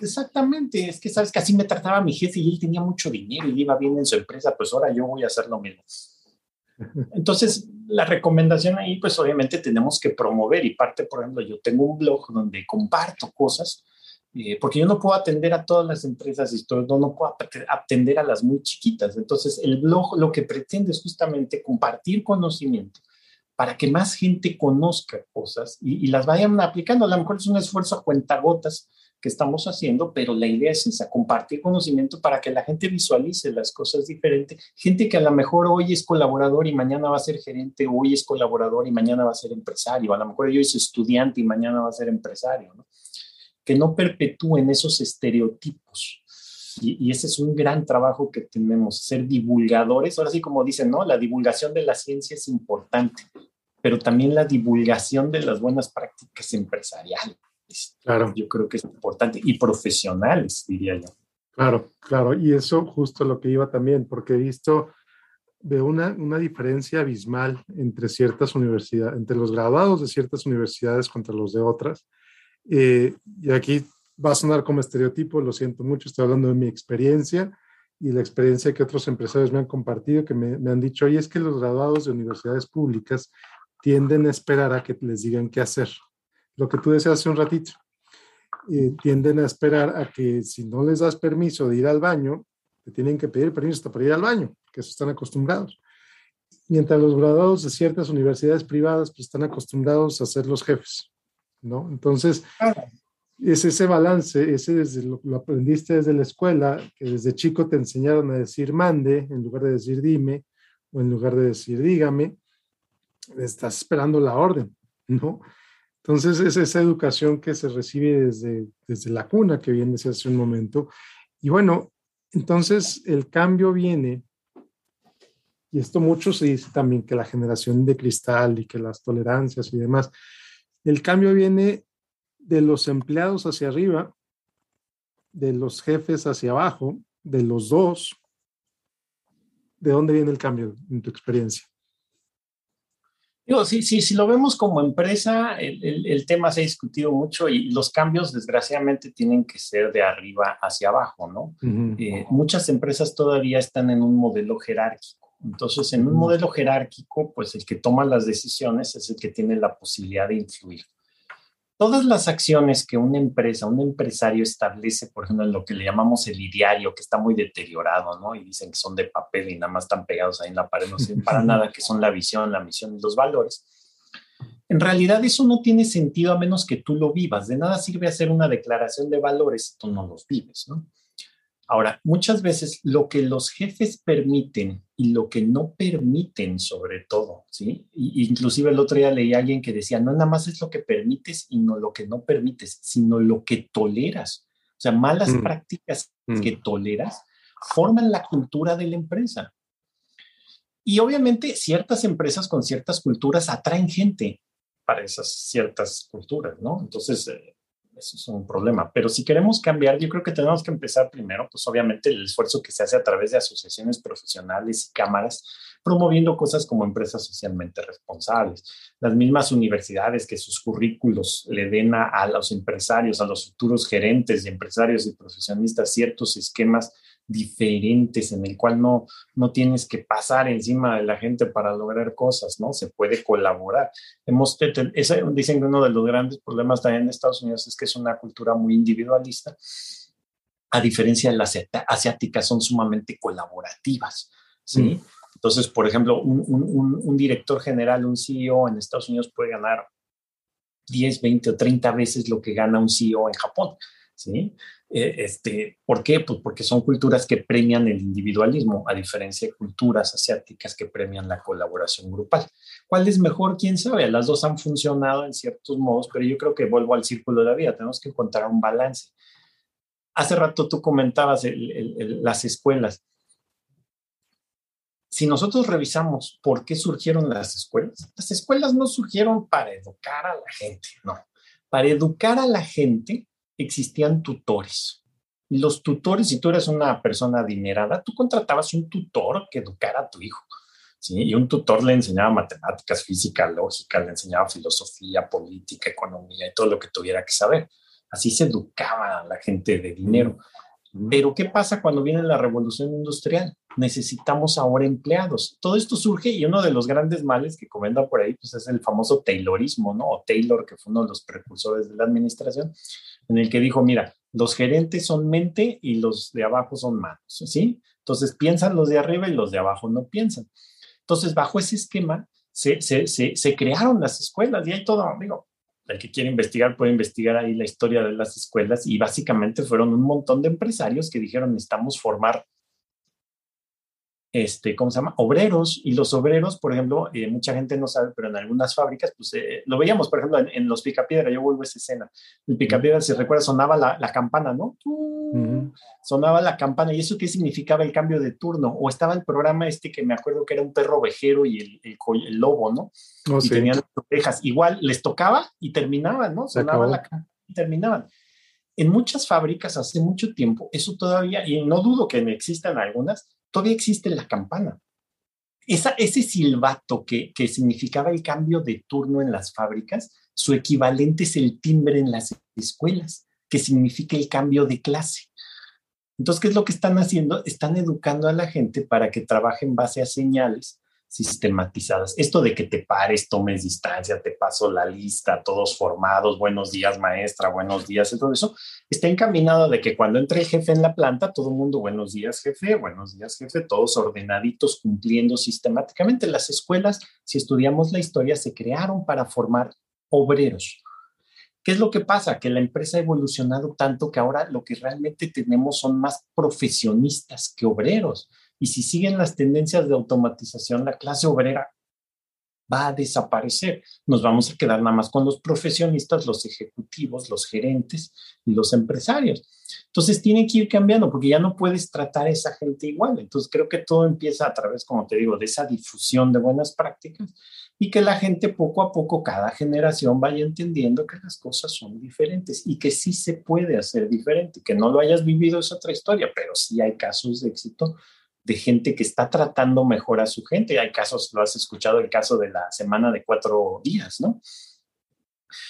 S2: Exactamente, es que sabes que así me trataba mi jefe y él tenía mucho dinero y iba bien en su empresa, pues ahora yo voy a hacer lo mismo. Entonces, la recomendación ahí, pues obviamente tenemos que promover y parte, por ejemplo, yo tengo un blog donde comparto cosas, eh, porque yo no puedo atender a todas las empresas y todo, no, puedo atender a las muy chiquitas. Entonces, el blog lo que pretende es justamente compartir conocimiento para que más gente conozca cosas y, y las vayan aplicando. A lo mejor es un esfuerzo a cuentagotas, que estamos haciendo, pero la idea es compartir conocimiento para que la gente visualice las cosas diferentes. Gente que a lo mejor hoy es colaborador y mañana va a ser gerente, hoy es colaborador y mañana va a ser empresario, a lo mejor hoy es estudiante y mañana va a ser empresario. Que no perpetúen esos estereotipos. Y, y, ese es un gran trabajo que tenemos, ser divulgadores. Ahora sí, como dicen, ¿no? La divulgación de la ciencia es importante, pero también la divulgación de las buenas prácticas empresariales. Claro. Yo creo que es importante y profesionales, diría yo.
S1: Claro, claro. Y eso justo lo que iba también, porque he visto veo una, una diferencia abismal entre ciertas universidades, entre los graduados de ciertas universidades contra los de otras. Eh, y aquí va a sonar como estereotipo, lo siento mucho, estoy hablando de mi experiencia y la experiencia que otros empresarios me han compartido, que me, me han dicho, oye, es que los graduados de universidades públicas tienden a esperar a que les digan qué hacer lo que tú decías hace un ratito. Eh, tienden a esperar a que si no les das permiso de ir al baño, te tienen que pedir permiso para ir al baño, que eso están acostumbrados. Mientras los graduados de ciertas universidades privadas pues están acostumbrados a ser los jefes, ¿no? Entonces, es ese balance, ese desde lo, lo, aprendiste desde la escuela, que desde chico te enseñaron a decir mande en lugar de decir dime, o en lugar de decir dígame, estás esperando la orden, ¿no? Entonces, es esa educación que se recibe desde, desde la cuna, que viene hace un momento. Y bueno, entonces el cambio viene, y esto mucho se dice también que la generación de cristal y que las tolerancias y demás, el cambio viene de los empleados hacia arriba, de los jefes hacia abajo, de los dos. ¿De dónde viene el cambio en tu experiencia?
S2: Digo, sí, sí, si lo vemos como empresa, el, el, el, tema se ha discutido mucho y los cambios, desgraciadamente, tienen que ser de arriba hacia abajo, ¿no? Uh -huh. eh, muchas empresas todavía están en un modelo jerárquico. Entonces, en un modelo jerárquico, pues el que toma las decisiones es el que tiene la posibilidad de influir todas las acciones que una empresa, un empresario establece, por ejemplo, en lo que le llamamos el ideario, que está muy deteriorado, ¿no? Y dicen que son de papel y nada más están pegados ahí en la pared, no sirven para nada, que son la visión, la misión y los valores. En realidad eso no tiene sentido a menos que tú lo vivas. De nada sirve hacer una declaración de valores, tú no los vives, ¿no? Ahora, muchas veces lo que los jefes permiten y lo que no permiten sobre todo, ¿sí? Y, inclusive el otro día leí a alguien que decía, no nada más es lo que permites y no lo que no permites, sino lo que toleras. O sea, malas mm. prácticas mm. que toleras forman la cultura de la empresa. Y obviamente ciertas empresas con ciertas culturas atraen gente para esas ciertas culturas, ¿no? Entonces, eh, eso es un problema. Pero si queremos cambiar, yo creo que tenemos que empezar primero, pues obviamente el esfuerzo que se hace a través de asociaciones profesionales y cámaras, promoviendo cosas como empresas socialmente responsables. Las mismas universidades que sus currículos le den a, a los empresarios, a los futuros gerentes y empresarios y profesionistas ciertos esquemas diferentes en el cual no, no tienes que pasar encima de la gente para lograr cosas, ¿no? Se puede colaborar. Hemos, ese, dicen que uno de los grandes problemas también en Estados Unidos es que es una cultura muy individualista. A diferencia de las asiáticas, son sumamente colaborativas, ¿sí? Mm. Entonces, por ejemplo, un, un, un director general, un CEO en Estados Unidos puede ganar 10, 20 o 30 veces lo que gana un CEO en Japón. ¿Sí? Eh, este, ¿Por qué? Pues porque son culturas que premian el individualismo, a diferencia de culturas asiáticas que premian la colaboración grupal. ¿Cuál es mejor? ¿Quién sabe? Las dos han funcionado en ciertos modos, pero yo creo que vuelvo al círculo de la vida, tenemos que encontrar un balance. Hace rato tú comentabas el, las escuelas. Si nosotros revisamos por qué surgieron las escuelas, las escuelas no surgieron para educar a la gente, no. Para educar a la gente existían tutores. Los tutores, si tú eres una persona adinerada, tú contratabas un tutor que educara a tu hijo. ¿sí? Y un tutor le enseñaba matemáticas, física, lógica, le enseñaba filosofía, política, economía y todo lo que tuviera que saber. Así se educaba a la gente de dinero. Pero ¿qué pasa cuando viene la revolución industrial? Necesitamos ahora empleados. Todo esto surge y uno de los grandes males que comenta por ahí pues es el famoso Taylorismo, ¿no? O Taylor, que fue uno de los precursores de la administración, en el que dijo, mira, los gerentes son mente y los de abajo son manos, ¿sí? Entonces piensan los de arriba y los de abajo no piensan. Entonces, bajo ese esquema, se, se, crearon las escuelas y hay todo, amigo, el que quiere investigar puede investigar ahí la historia de las escuelas y básicamente fueron un montón de empresarios que dijeron necesitamos formar este, ¿cómo se llama? Obreros. Y los obreros, por ejemplo, eh, mucha gente no sabe, pero en algunas fábricas, pues eh, lo veíamos, por ejemplo, en, los Picapiedra, yo vuelvo a esa escena. El Picapiedra, si recuerda, sonaba la, la campana, ¿no? Sonaba la campana. ¿Y eso qué significaba el cambio de turno? O estaba el programa este que me acuerdo que era un perro ovejero y el, el, lobo, ¿no? Oh, y tenían las orejas. Igual les tocaba y terminaban, ¿no? Sonaba la campana y terminaban. En muchas fábricas hace mucho tiempo, eso todavía, y no dudo que existan algunas, todavía existe la campana. Ese silbato que, que significaba el cambio de turno en las fábricas, su equivalente es el timbre en las escuelas, que significa el cambio de clase. Entonces, ¿qué es lo que están haciendo? Están educando a la gente para que trabaje en base a señales sistematizadas. Esto de que te pares, tomes distancia, te paso la lista, todos formados, buenos días maestra, buenos días, todo eso, está encaminado de que cuando entre el jefe en la planta, todo el mundo, buenos días jefe, buenos días jefe, todos ordenaditos, cumpliendo sistemáticamente. Las escuelas, si estudiamos la historia, se crearon para formar obreros. ¿Qué es lo que pasa? Que la empresa ha evolucionado tanto que ahora lo que realmente tenemos son más profesionistas que obreros. Y si siguen las tendencias de automatización, la clase obrera va a desaparecer. Nos vamos a quedar nada más con los profesionistas, los ejecutivos, los gerentes y los empresarios. Entonces tiene que ir cambiando porque ya no puedes tratar a esa gente igual. Entonces creo que todo empieza a través, como te digo, de esa difusión de buenas prácticas y que la gente poco a poco, cada generación vaya entendiendo que las cosas son diferentes y que sí se puede hacer diferente. Que no lo hayas vivido es otra historia, pero sí hay casos de éxito de gente que está tratando mejor a su gente. Hay casos, lo has escuchado, el caso de la semana de cuatro días, ¿no?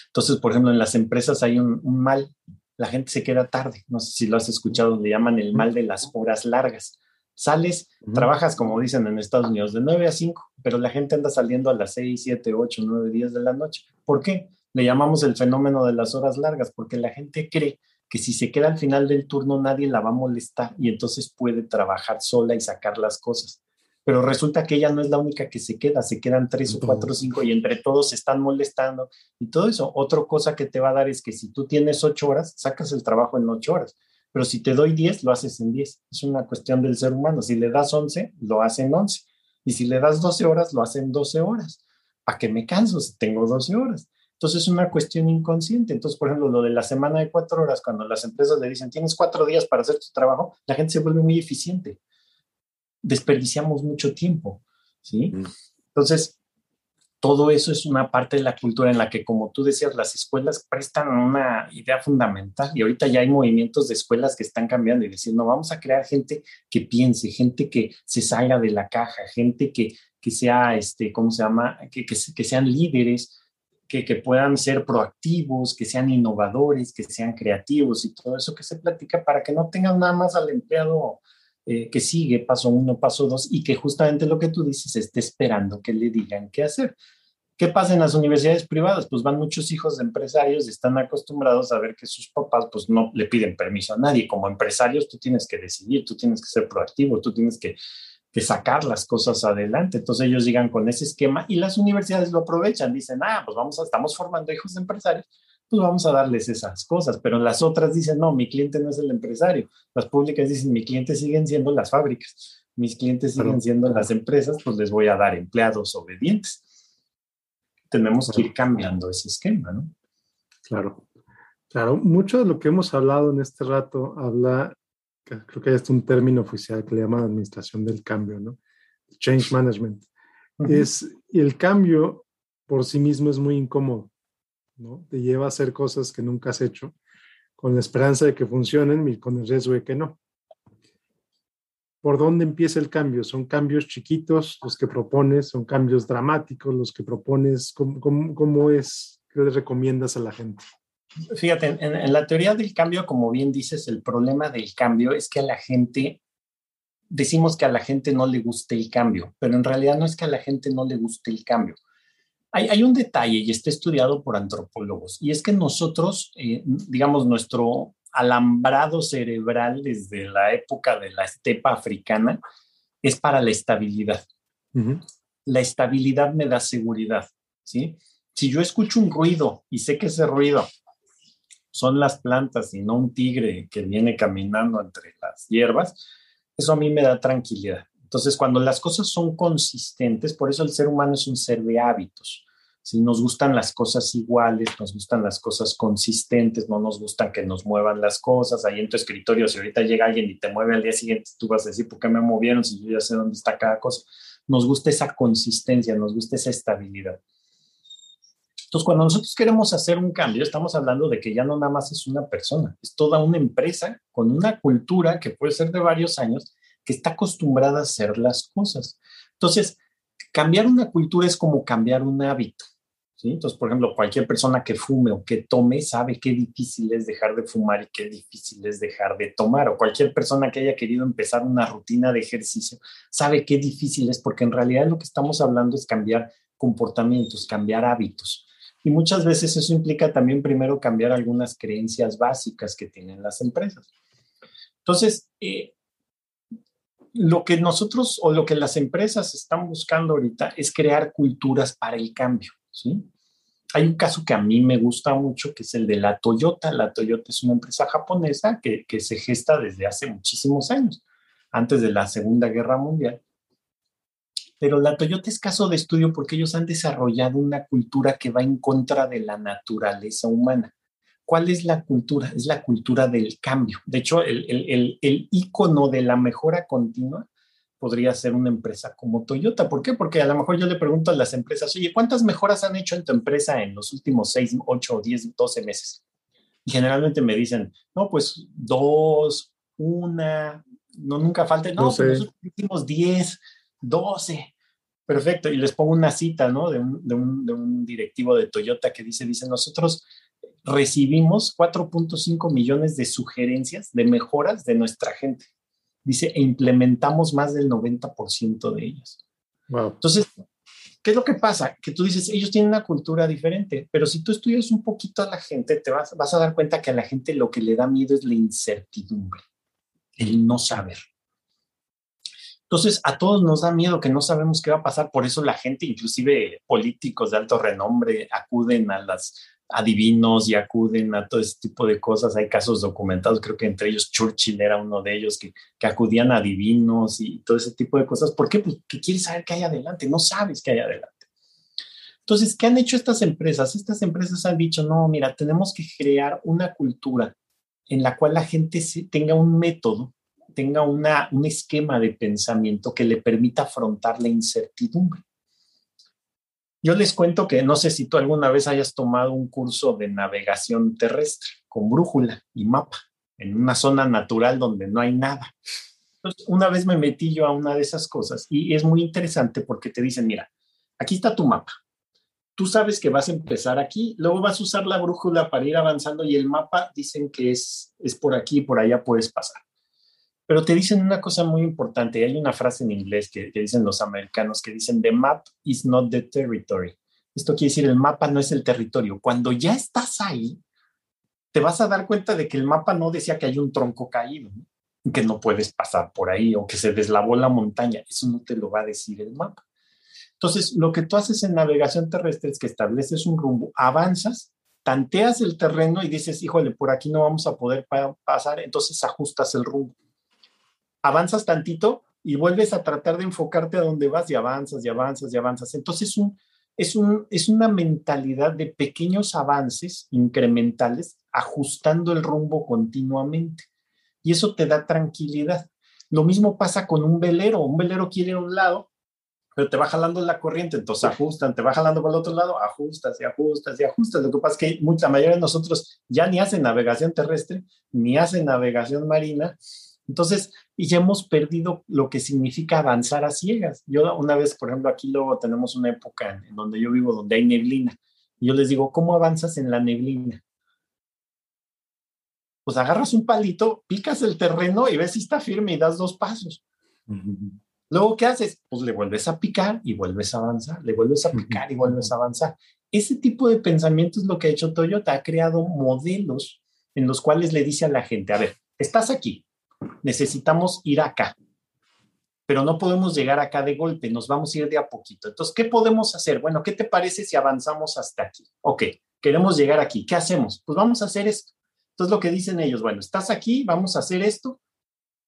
S2: Entonces, por ejemplo, en las empresas hay un, mal, la gente se queda tarde, no sé si lo has escuchado, le llaman el mal de las horas largas. Sales, trabajas, como dicen en Estados Unidos, de 9 a 5, pero la gente anda saliendo a las 6, 7, 8, 9 días de la noche. ¿Por qué? Le llamamos el fenómeno de las horas largas, porque la gente cree que si se queda al final del turno nadie la va a molestar y entonces puede trabajar sola y sacar las cosas. Pero resulta que ella no es la única que se queda, se quedan tres o cuatro o cinco y entre todos se están molestando y todo eso. Otra cosa que te va a dar es que si tú tienes ocho horas, sacas el trabajo en ocho horas. Pero si te doy diez, lo haces en diez. Es una cuestión del ser humano. Si le das once, lo hace en once. Y si le das doce horas, lo hace en doce horas. ¿Para qué me canso si tengo doce horas? Entonces es una cuestión inconsciente. Entonces, por ejemplo, lo de la semana de cuatro horas, cuando las empresas le dicen, tienes cuatro días para hacer tu trabajo, la gente se vuelve muy eficiente. Desperdiciamos mucho tiempo, ¿sí? Mm. Entonces, todo eso es una parte de la cultura en la que, como tú decías, las escuelas prestan una idea fundamental y ahorita ya hay movimientos de escuelas que están cambiando y diciendo, vamos a crear gente que piense, gente que se salga de la caja, gente que, que sea, este, ¿cómo se llama? Que, que, que sean líderes, que, puedan ser proactivos, que sean innovadores, que sean creativos y todo eso que se platica para que no tengan nada más al empleado eh, que sigue paso uno, paso dos y que justamente lo que tú dices esté esperando que le digan qué hacer. ¿Qué pasa en las universidades privadas? Pues van muchos hijos de empresarios y están acostumbrados a ver que sus papás pues no le piden permiso a nadie. Como empresarios tú tienes que decidir, tú tienes que ser proactivo, tú tienes que que sacar las cosas adelante. Entonces ellos llegan con ese esquema y las universidades lo aprovechan, dicen, ah, pues vamos a, estamos formando hijos de empresarios, pues vamos a darles esas cosas, pero las otras dicen, no, mi cliente no es el empresario. Las públicas dicen, mi cliente siguen siendo las fábricas, mis clientes siguen siendo las empresas, pues les voy a dar empleados obedientes. Tenemos que ir cambiando ese esquema, ¿no?
S1: Claro. Claro, mucho de lo que hemos hablado en este rato habla creo que hay un término oficial que le llaman administración del cambio, ¿no? Change management. Es, y el cambio por sí mismo es muy incómodo, ¿no? Te lleva a hacer cosas que nunca has hecho con la esperanza de que funcionen y con el riesgo de que no. ¿Por dónde empieza el cambio? ¿Son cambios chiquitos los que propones? ¿Son cambios dramáticos los que propones? ¿Cómo, cómo, cómo es? ¿Qué le recomiendas a la gente?
S2: Fíjate, en, la teoría del cambio, como bien dices, el problema del cambio es que a la gente, decimos que a la gente no le guste el cambio, pero en realidad no es que a la gente no le guste el cambio. Hay, hay un detalle y está estudiado por antropólogos, y es que nosotros, eh, digamos, nuestro alambrado cerebral desde la época de la estepa africana es para la estabilidad. La estabilidad me da seguridad, ¿sí? Si yo escucho un ruido y sé que ese ruido son las plantas y no un tigre que viene caminando entre las hierbas, eso a mí me da tranquilidad. Entonces, cuando las cosas son consistentes, por eso el ser humano es un ser de hábitos. Si nos gustan las cosas iguales, nos gustan las cosas consistentes, no nos gustan que nos muevan las cosas. Ahí en tu escritorio, si ahorita llega alguien y te mueve al día siguiente, tú vas a decir, ¿por qué me movieron si yo ya sé dónde está cada cosa? Nos gusta esa consistencia, nos gusta esa estabilidad. Entonces, cuando nosotros queremos hacer un cambio, estamos hablando de que ya no nada más es una persona, es toda una empresa con una cultura que puede ser de varios años, que está acostumbrada a hacer las cosas. Entonces, cambiar una cultura es como cambiar un hábito. ¿sí? Entonces, por ejemplo, cualquier persona que fume o que tome sabe qué difícil es dejar de fumar y qué difícil es dejar de tomar. O cualquier persona que haya querido empezar una rutina de ejercicio sabe qué difícil es, porque en realidad lo que estamos hablando es cambiar comportamientos, cambiar hábitos. Y muchas veces eso implica también primero cambiar algunas creencias básicas que tienen las empresas. Entonces, eh, lo que nosotros o lo que las empresas están buscando ahorita es crear culturas para el cambio. Hay un caso que a mí me gusta mucho, que es el de la Toyota. La Toyota es una empresa japonesa que, que se gesta desde hace muchísimos años, antes de la Segunda Guerra Mundial pero la Toyota es caso de estudio porque ellos han desarrollado una cultura que va en contra de la naturaleza humana. ¿Cuál es la cultura? Es la cultura del cambio. De hecho, el, el, el, icono de la mejora continua podría ser una empresa como Toyota. ¿Por qué? Porque a lo mejor yo le pregunto a las empresas, oye, ¿cuántas mejoras han hecho en tu empresa en los últimos 6, 8, 10, 12 meses? Y generalmente me dicen, no, pues dos, una, no, nunca falta, no, pues los últimos 10 12. Perfecto. Y les pongo una cita, ¿no? De un, directivo de Toyota que dice, dice, nosotros recibimos 4.5 millones de sugerencias de mejoras de nuestra gente. Dice, e implementamos más del 90% de ellas. Entonces, ¿qué es lo que pasa? Que tú dices, ellos tienen una cultura diferente, pero si tú estudias un poquito a la gente, te vas, vas a dar cuenta que a la gente lo que le da miedo es la incertidumbre, el no saber. Entonces, a todos nos da miedo que no sabemos qué va a pasar, por eso la gente, inclusive políticos de alto renombre, acuden a las adivinos y acuden a todo ese tipo de cosas. Hay casos documentados, creo que entre ellos Churchill era uno de ellos que, que acudían a adivinos y todo ese tipo de cosas. ¿Por qué? Pues que quieres saber qué hay adelante, no sabes qué hay adelante. Entonces, ¿qué han hecho estas empresas? Estas empresas han dicho, no, mira, tenemos que crear una cultura en la cual la gente tenga un método tenga una, un esquema de pensamiento que le permita afrontar la incertidumbre. Yo les cuento que no sé si tú alguna vez hayas tomado un curso de navegación terrestre con brújula y mapa en una zona natural donde no hay nada. Una vez me metí yo a una de esas cosas y es muy interesante porque te dicen, mira, aquí está tu mapa. Tú sabes que vas a empezar aquí, luego vas a usar la brújula para ir avanzando y el mapa dicen que es, es por aquí y por allá puedes pasar. Pero te dicen una cosa muy importante. Hay una frase en inglés que, dicen los americanos que dicen, the map is not the territory. Esto quiere decir, el mapa no es el territorio. Cuando ya estás ahí, te vas a dar cuenta de que el mapa no decía que hay un tronco caído, que no puedes pasar por ahí o que se deslavó la montaña. Eso no te lo va a decir el mapa. Entonces, lo que tú haces en navegación terrestre es que estableces un rumbo, avanzas, tanteas el terreno y dices, híjole, por aquí no vamos a poder pasar, entonces ajustas el rumbo avanzas tantito y vuelves a tratar de enfocarte a donde vas y avanzas y avanzas y avanzas. Entonces un, es, un, es una mentalidad de pequeños avances incrementales ajustando el rumbo continuamente. Y eso te da tranquilidad. Lo mismo pasa con un velero. Un velero quiere ir a un lado, pero te va jalando la corriente, entonces ajustan, te va jalando por el otro lado, ajustas y ajustas y ajustas. Lo que pasa es que mucha, mayoría de nosotros ya ni hacen navegación terrestre, ni hacen navegación marina, entonces, y ya hemos perdido lo que significa avanzar a ciegas. Yo una vez, por ejemplo, aquí luego tenemos una época en, donde yo vivo, donde hay neblina. Y yo les digo, ¿cómo avanzas en la neblina? pues agarras un palito, picas el terreno y ves si está firme y das dos pasos. Luego, ¿qué haces? Pues le vuelves a picar y vuelves a avanzar, le vuelves a picar y vuelves a avanzar. Ese tipo de pensamiento es lo que ha hecho Toyota, ha creado modelos en los cuales le dice a la gente, a ver, estás aquí, necesitamos ir acá, pero no podemos llegar acá de golpe, nos vamos a ir de a poquito. Entonces, ¿qué podemos hacer? Bueno, ¿qué te parece si avanzamos hasta aquí? Ok, queremos llegar aquí, ¿qué hacemos? Pues vamos a hacer esto. Entonces, lo que dicen ellos, bueno, estás aquí, vamos a hacer esto.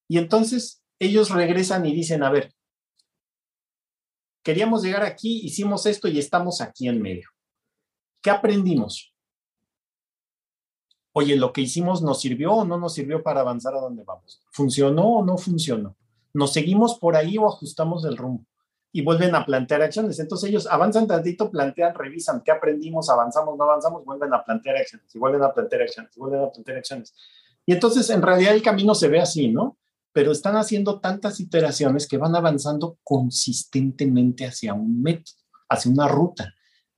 S2: Y entonces ellos regresan y dicen, a ver, queríamos llegar aquí, hicimos esto y estamos aquí en medio. ¿Qué aprendimos? Oye, lo que hicimos nos sirvió o no nos sirvió para avanzar a donde vamos. ¿Funcionó o no funcionó? ¿Nos seguimos por ahí o ajustamos el rumbo? Y vuelven a plantear acciones. Entonces ellos avanzan tantito, plantean, revisan qué aprendimos, avanzamos, no avanzamos, vuelven a plantear acciones y vuelven a plantear acciones y vuelven a plantear acciones. Y entonces en realidad el camino se ve así, ¿no? Pero están haciendo tantas iteraciones que van avanzando consistentemente hacia un método, hacia una ruta.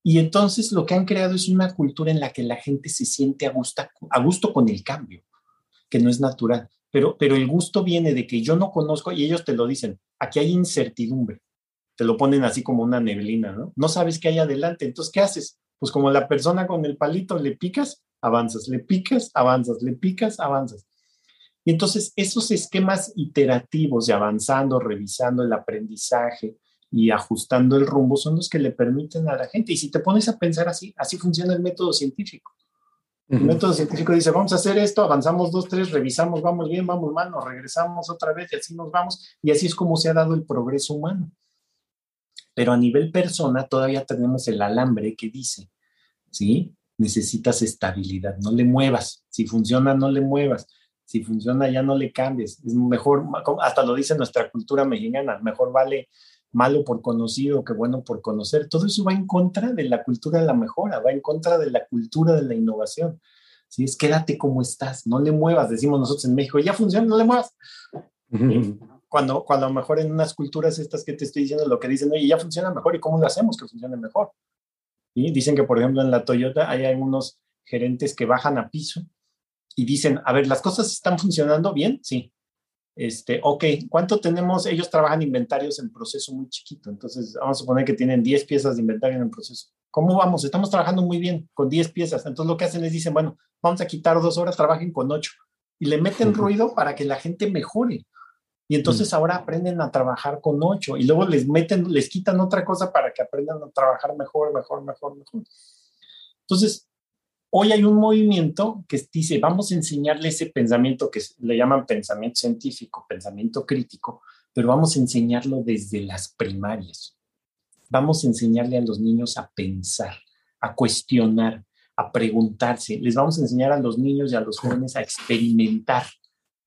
S2: Y entonces lo que han creado es una cultura en la que la gente se siente a gusto, a gusto con el cambio, que no es natural. Pero, pero el gusto viene de que yo no conozco y ellos te lo dicen, aquí hay incertidumbre. Te lo ponen así como una neblina, ¿no? No sabes qué hay adelante. Entonces, ¿qué haces? Pues como la persona con el palito, le picas, avanzas, le picas, avanzas, le picas, avanzas. Y entonces esos esquemas iterativos de avanzando, revisando el aprendizaje, y ajustando el rumbo son los que le permiten a la gente. Y si te pones a pensar así, así funciona el método científico. El método científico dice, vamos a hacer esto, avanzamos dos, tres, revisamos, vamos bien, vamos mal, nos regresamos otra vez y así nos vamos. Y así es como se ha dado el progreso humano. Pero a nivel persona todavía tenemos el alambre que dice, ¿sí? Necesitas estabilidad, no le muevas. Si funciona, no le muevas. Si funciona, ya no le cambies. Es mejor, hasta lo dice nuestra cultura mexicana, mejor vale malo por conocido que bueno por conocer. Todo eso va en contra de la cultura de la mejora, va en contra de la cultura de la innovación. Si es quédate como estás, no le muevas, decimos nosotros en México, ya funciona, no le muevas. Cuando, cuando a lo mejor en unas culturas estas que te estoy diciendo, lo que dicen, oye, ya funciona mejor, ¿y cómo lo hacemos que funcione mejor? Y dicen que, por ejemplo, en la Toyota hay algunos gerentes que bajan a piso y dicen, a ver, ¿las cosas están funcionando bien? Sí este, ok, ¿cuánto tenemos? Ellos trabajan inventarios en proceso muy chiquito, entonces vamos a suponer que tienen 10 piezas de inventario en el proceso. ¿Cómo vamos? Estamos trabajando muy bien con 10 piezas. Entonces lo que hacen es dicen, bueno, vamos a quitar dos horas, trabajen con 8 y le meten ruido para que la gente mejore. Y entonces ahora aprenden a trabajar con 8 y luego les meten, les quitan otra cosa para que aprendan a trabajar mejor, mejor, mejor, mejor. Entonces, Hoy hay un movimiento que dice, vamos a enseñarle ese pensamiento que le llaman pensamiento científico, pensamiento crítico, pero vamos a enseñarlo desde las primarias. Vamos a enseñarle a los niños a pensar, a cuestionar, a preguntarse. Les vamos a enseñar a los niños y a los jóvenes a experimentar,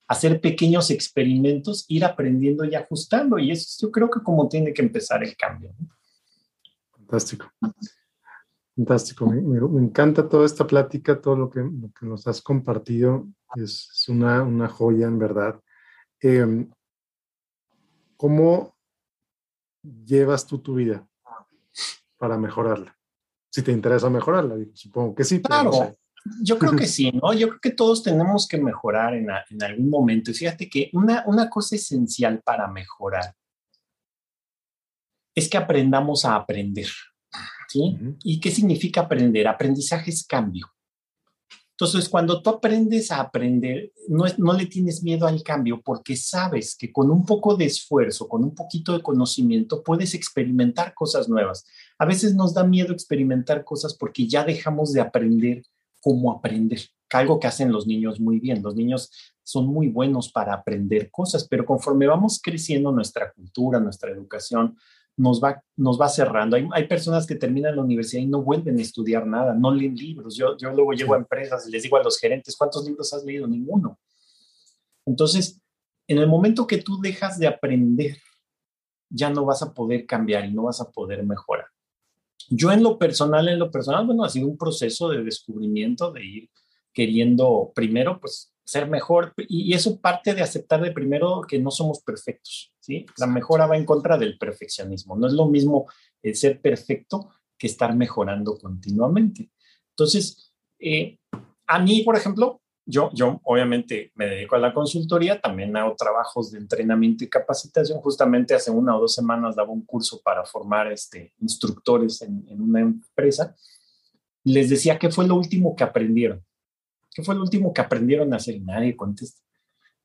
S2: a hacer pequeños experimentos, ir aprendiendo y ajustando. Y eso yo creo que como tiene que empezar el cambio.
S1: Fantástico. Fantástico, me, encanta toda esta plática, todo lo que, nos has compartido, es, una, joya en verdad. Em, ¿Cómo llevas tú tu vida para mejorarla? Si te interesa mejorarla, supongo que sí.
S2: claro, yo creo que sí, ¿no? Yo creo que todos tenemos que mejorar en, en algún momento. Y fíjate que una, una cosa esencial para mejorar es que aprendamos a aprender. ¿Sí? ¿Y qué significa aprender? Aprendizaje es cambio. Entonces, cuando tú aprendes a aprender, no, no le tienes miedo al cambio porque sabes que con un poco de esfuerzo, con un poquito de conocimiento, puedes experimentar cosas nuevas. A veces nos da miedo experimentar cosas porque ya dejamos de aprender cómo aprender, algo que hacen los niños muy bien. Los niños son muy buenos para aprender cosas, pero conforme vamos creciendo nuestra cultura, nuestra educación, nos va, nos va cerrando. Hay, hay, personas que terminan la universidad y no vuelven a estudiar nada, no leen libros. Yo, yo luego llego a empresas y les digo a los gerentes, ¿cuántos libros has leído? Ninguno. Entonces, en el momento que tú dejas de aprender, ya no vas a poder cambiar y no vas a poder mejorar. Yo en lo personal, en lo personal, bueno, ha sido un proceso de descubrimiento, de ir queriendo primero, pues, ser mejor. Y, eso parte de aceptar de primero que no somos perfectos, ¿sí? La mejora va en contra del perfeccionismo. No es lo mismo el ser perfecto que estar mejorando continuamente. Entonces, eh, a mí, por ejemplo, yo, yo obviamente me dedico a la consultoría, también hago trabajos de entrenamiento y capacitación. Justamente hace una o dos semanas daba un curso para formar este, instructores en, en una empresa. Les decía, ¿qué fue lo último que aprendieron? ¿Qué fue lo último que aprendieron a hacer? Y nadie contesta.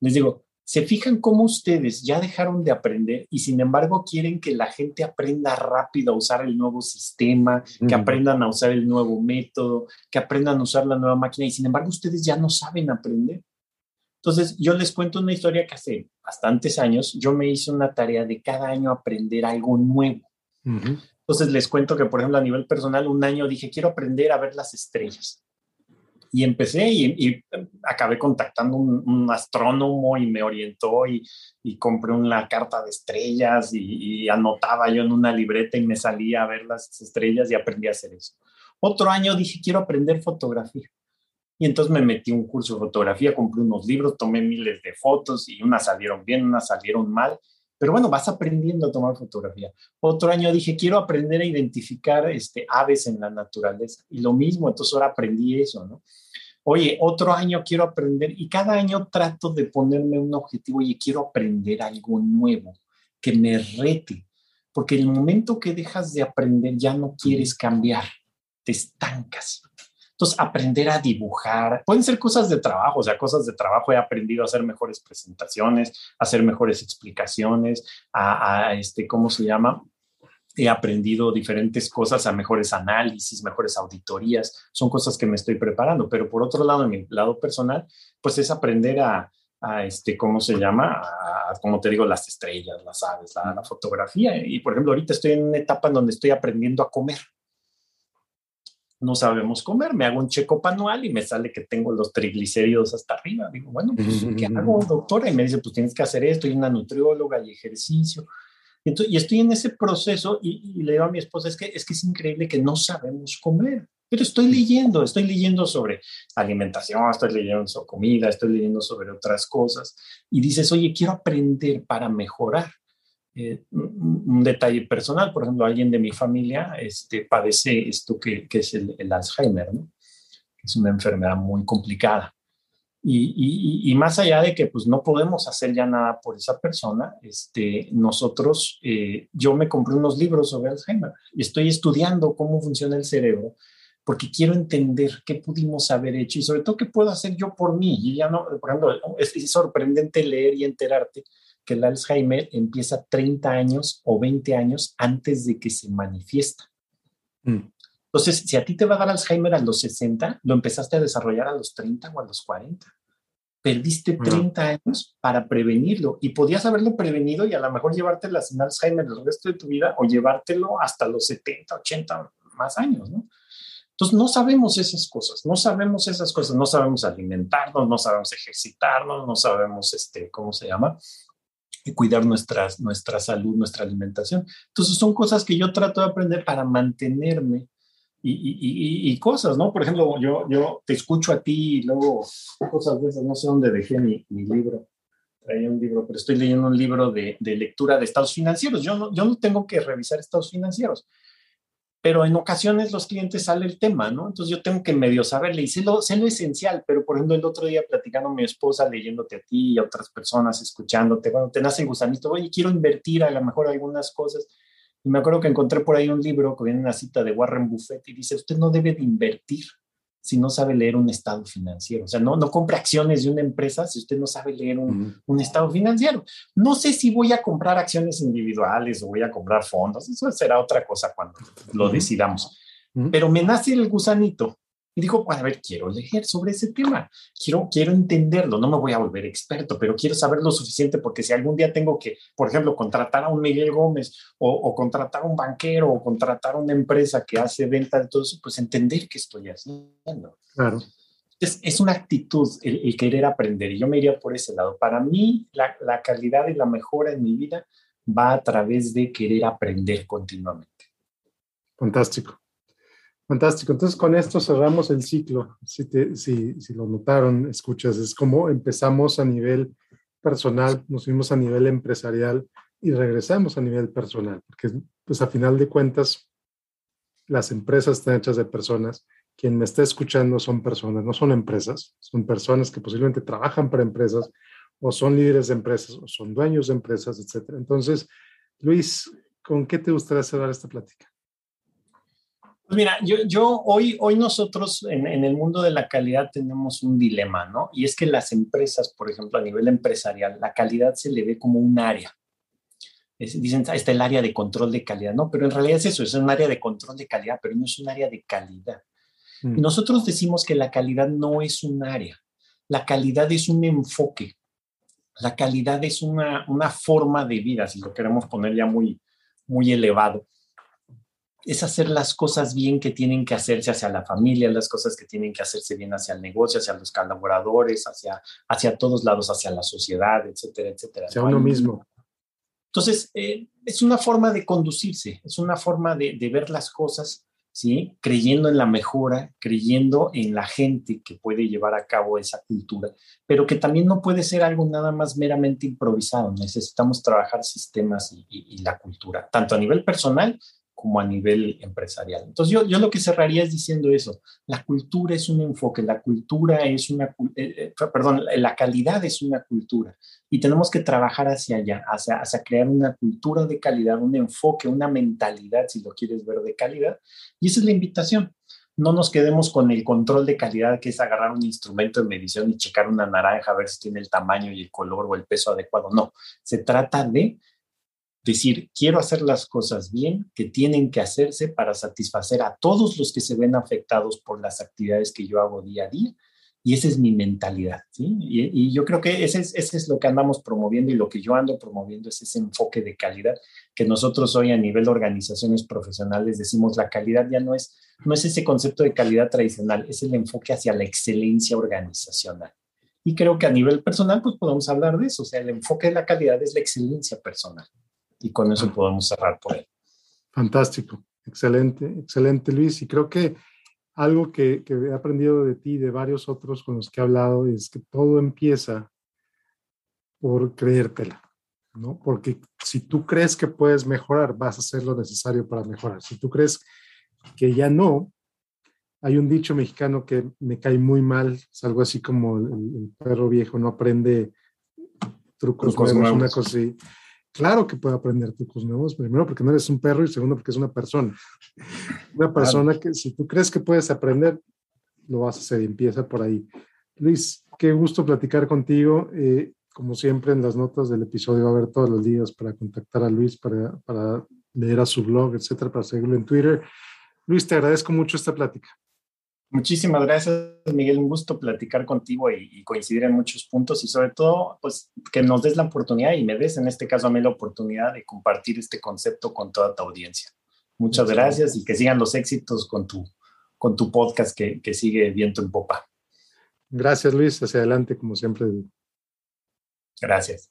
S2: Les digo, ¿se fijan cómo ustedes ya dejaron de aprender y sin embargo quieren que la gente aprenda rápido a usar el nuevo sistema, que aprendan a usar el nuevo método, que aprendan a usar la nueva máquina y sin embargo ustedes ya no saben aprender? Entonces, yo les cuento una historia que hace bastantes años yo me hice una tarea de cada año aprender algo nuevo. Entonces, les cuento que, por ejemplo, a nivel personal, un año dije, quiero aprender a ver las estrellas y empecé y, acabé contactando un, un, astrónomo y me orientó y, y, compré una carta de estrellas y, anotaba yo en una libreta y me salía a ver las estrellas y aprendí a hacer eso. Otro año dije, quiero aprender fotografía. Y entonces me metí un curso de fotografía, compré unos libros, tomé miles de fotos y unas salieron bien, unas salieron mal. Pero bueno, vas aprendiendo a tomar fotografía. Otro año dije, quiero aprender a identificar este, aves en la naturaleza. Y lo mismo, entonces ahora aprendí eso, ¿no? Oye, otro año quiero aprender y cada año trato de ponerme un objetivo, y quiero aprender algo nuevo, que me rete, porque el momento que dejas de aprender ya no quieres cambiar, te estancas. Entonces, aprender a dibujar, pueden ser cosas de trabajo, o sea, cosas de trabajo, he aprendido a hacer mejores presentaciones, a hacer mejores explicaciones, a, este, ¿cómo se llama? He aprendido diferentes cosas, a mejores análisis, mejores auditorías, son cosas que me estoy preparando, pero por otro lado, en mi lado personal, pues es aprender a, este, ¿cómo se llama? Como te digo, las estrellas, las aves, la, la, fotografía. Y por ejemplo, ahorita estoy en una etapa en donde estoy aprendiendo a comer no sabemos comer. Me hago un checo anual y me sale que tengo los triglicéridos hasta arriba. Digo, bueno, pues, ¿qué hago, doctora? Y me dice, pues tienes que hacer esto, y una nutrióloga y ejercicio. Y, y estoy en ese proceso y, le digo a mi esposa, es que, es que es increíble que no sabemos comer. Pero estoy leyendo, estoy leyendo sobre alimentación, estoy leyendo sobre comida, estoy leyendo sobre otras cosas. Y dices, oye, quiero aprender para mejorar. Eh, un, detalle personal, por ejemplo, alguien de mi familia este, padece esto que, que es el, Alzheimer, ¿no? es una enfermedad muy complicada. Y, y, más allá de que pues no podemos hacer ya nada por esa persona, este, nosotros, eh, yo me compré unos libros sobre Alzheimer y estoy estudiando cómo funciona el cerebro porque quiero entender qué pudimos haber hecho y sobre todo qué puedo hacer yo por mí. Y ya no, por ejemplo, es sorprendente leer y enterarte que el Alzheimer empieza 30 años o 20 años antes de que se manifiesta. Mm. Entonces, si a ti te va a dar Alzheimer a los 60, lo empezaste a desarrollar a los 30 o a los 40. Perdiste 30 años para prevenirlo y podías haberlo prevenido y a lo mejor llevártela sin Alzheimer el resto de tu vida o llevártelo hasta los 70, 80 más años, ¿no? Entonces, no sabemos esas cosas, no sabemos esas cosas, no sabemos alimentarnos, no sabemos ejercitarnos, no sabemos, este, ¿cómo se llama? Y cuidar nuestras, nuestra salud, nuestra alimentación. Entonces son cosas que yo trato de aprender para mantenerme y, y, y, cosas, ¿no? Por ejemplo, yo, yo te escucho a ti y luego cosas de esas, no sé dónde dejé mi, mi libro. Traía un libro, pero estoy leyendo un libro de, de lectura de estados financieros. Yo no, yo no tengo que revisar estados financieros pero en ocasiones los clientes sale el tema, ¿no? Entonces yo tengo que medio saberle y sé lo, sé lo esencial, pero por ejemplo el otro día platicando con mi esposa, leyéndote a ti y a otras personas, escuchándote, bueno, te nace el gusanito, oye, quiero invertir a lo mejor algunas cosas. Y me acuerdo que encontré por ahí un libro que viene una cita de Warren Buffett y dice, usted no debe de invertir si no sabe leer un estado financiero. O sea, no, no compre acciones de una empresa si usted no sabe leer un, un, estado financiero. No sé si voy a comprar acciones individuales o voy a comprar fondos, eso será otra cosa cuando lo decidamos. Pero me nace el gusanito y digo, a ver, quiero leer sobre ese tema, quiero, quiero entenderlo, no me voy a volver experto, pero quiero saber lo suficiente porque si algún día tengo que, por ejemplo, contratar a un Miguel Gómez o, contratar a un banquero o contratar a una empresa que hace venta de todo eso, pues entender qué estoy haciendo.
S1: Claro.
S2: Es, es una actitud el, querer aprender y yo me iría por ese lado. Para mí, la, la calidad y la mejora en mi vida va a través de querer aprender continuamente.
S1: Fantástico. Fantástico. Entonces, con esto cerramos el ciclo. Si, si, lo notaron, escuchas, es como empezamos a nivel personal, nos fuimos a nivel empresarial y regresamos a nivel personal, porque pues a final de cuentas las empresas están hechas de personas quien me está escuchando son personas, no son empresas, son personas que posiblemente trabajan para empresas o son líderes de empresas o son dueños de empresas, etcétera. Entonces, Luis, ¿con qué te gustaría cerrar esta plática?
S2: Pues mira, yo, yo hoy, hoy nosotros en, en, el mundo de la calidad tenemos un dilema, ¿no? Y es que las empresas, por ejemplo, a nivel empresarial, la calidad se le ve como un área. dicen, ah, está el área de control de calidad, ¿no? Pero en realidad es eso, es un área de control de calidad, pero no es un área de calidad. Mm. Nosotros decimos que la calidad no es un área, la calidad es un enfoque, la calidad es una, una forma de vida, si lo queremos poner ya muy, muy elevado es hacer las cosas bien que tienen que hacerse hacia la familia, las cosas que tienen que hacerse bien hacia el negocio, hacia los colaboradores, hacia, hacia todos lados, hacia la sociedad, etcétera, etcétera.
S1: Hacia uno mismo.
S2: Entonces, eh, es una forma de conducirse, es una forma de, de, ver las cosas, ¿sí? Creyendo en la mejora, creyendo en la gente que puede llevar a cabo esa cultura, pero que también no puede ser algo nada más meramente improvisado. Necesitamos trabajar sistemas y, y, y la cultura, tanto a nivel personal como a nivel empresarial. Entonces yo, yo lo que cerraría es diciendo eso, la cultura es un enfoque, la cultura es una, eh, eh, perdón, la calidad es una cultura y tenemos que trabajar hacia allá, hacia, hacia crear una cultura de calidad, un enfoque, una mentalidad, si lo quieres ver, de calidad. Y esa es la invitación. No nos quedemos con el control de calidad, que es agarrar un instrumento de medición y checar una naranja a ver si tiene el tamaño y el color o el peso adecuado. No, se trata de decir, quiero hacer las cosas bien, que tienen que hacerse para satisfacer a todos los que se ven afectados por las actividades que yo hago día a día. Y esa es mi mentalidad, ¿sí? Y, yo creo que ese es, ese es lo que andamos promoviendo y lo que yo ando promoviendo es ese enfoque de calidad que nosotros hoy a nivel de organizaciones profesionales decimos la calidad ya no es, no es ese concepto de calidad tradicional, es el enfoque hacia la excelencia organizacional. Y creo que a nivel personal, pues podemos hablar de eso, o sea, el enfoque de la calidad es la excelencia personal y con eso podemos cerrar por él.
S1: Fantástico, excelente, excelente Luis. Y creo que algo que, que, he aprendido de ti y de varios otros con los que he hablado es que todo empieza por creértela, ¿no? Porque si tú crees que puedes mejorar, vas a hacer lo necesario para mejorar. Si tú crees que ya no, hay un dicho mexicano que me cae muy mal, es algo así como el, el perro viejo no aprende trucos, trucos nuevos, nuevos, una cosa así. Claro que puede aprender trucos nuevos, primero porque no eres un perro y segundo porque es una persona. Una persona que si tú crees que puedes aprender, lo vas a hacer y empieza por ahí. Luis, qué gusto platicar contigo. Eh, como siempre en las notas del episodio va a haber todos los días para contactar a Luis, para, para leer a su blog, etcétera, para seguirlo en Twitter. Luis, te agradezco mucho esta plática.
S2: Muchísimas gracias, Miguel. Un gusto platicar contigo y, y, coincidir en muchos puntos y sobre todo, pues, que nos des la oportunidad y me des, en este caso, a mí la oportunidad de compartir este concepto con toda tu audiencia. Muchas gracias, gracias y que sigan los éxitos con tu, con tu podcast que, que sigue viento en popa.
S1: Gracias, Luis. Hacia adelante, como siempre.
S2: Gracias.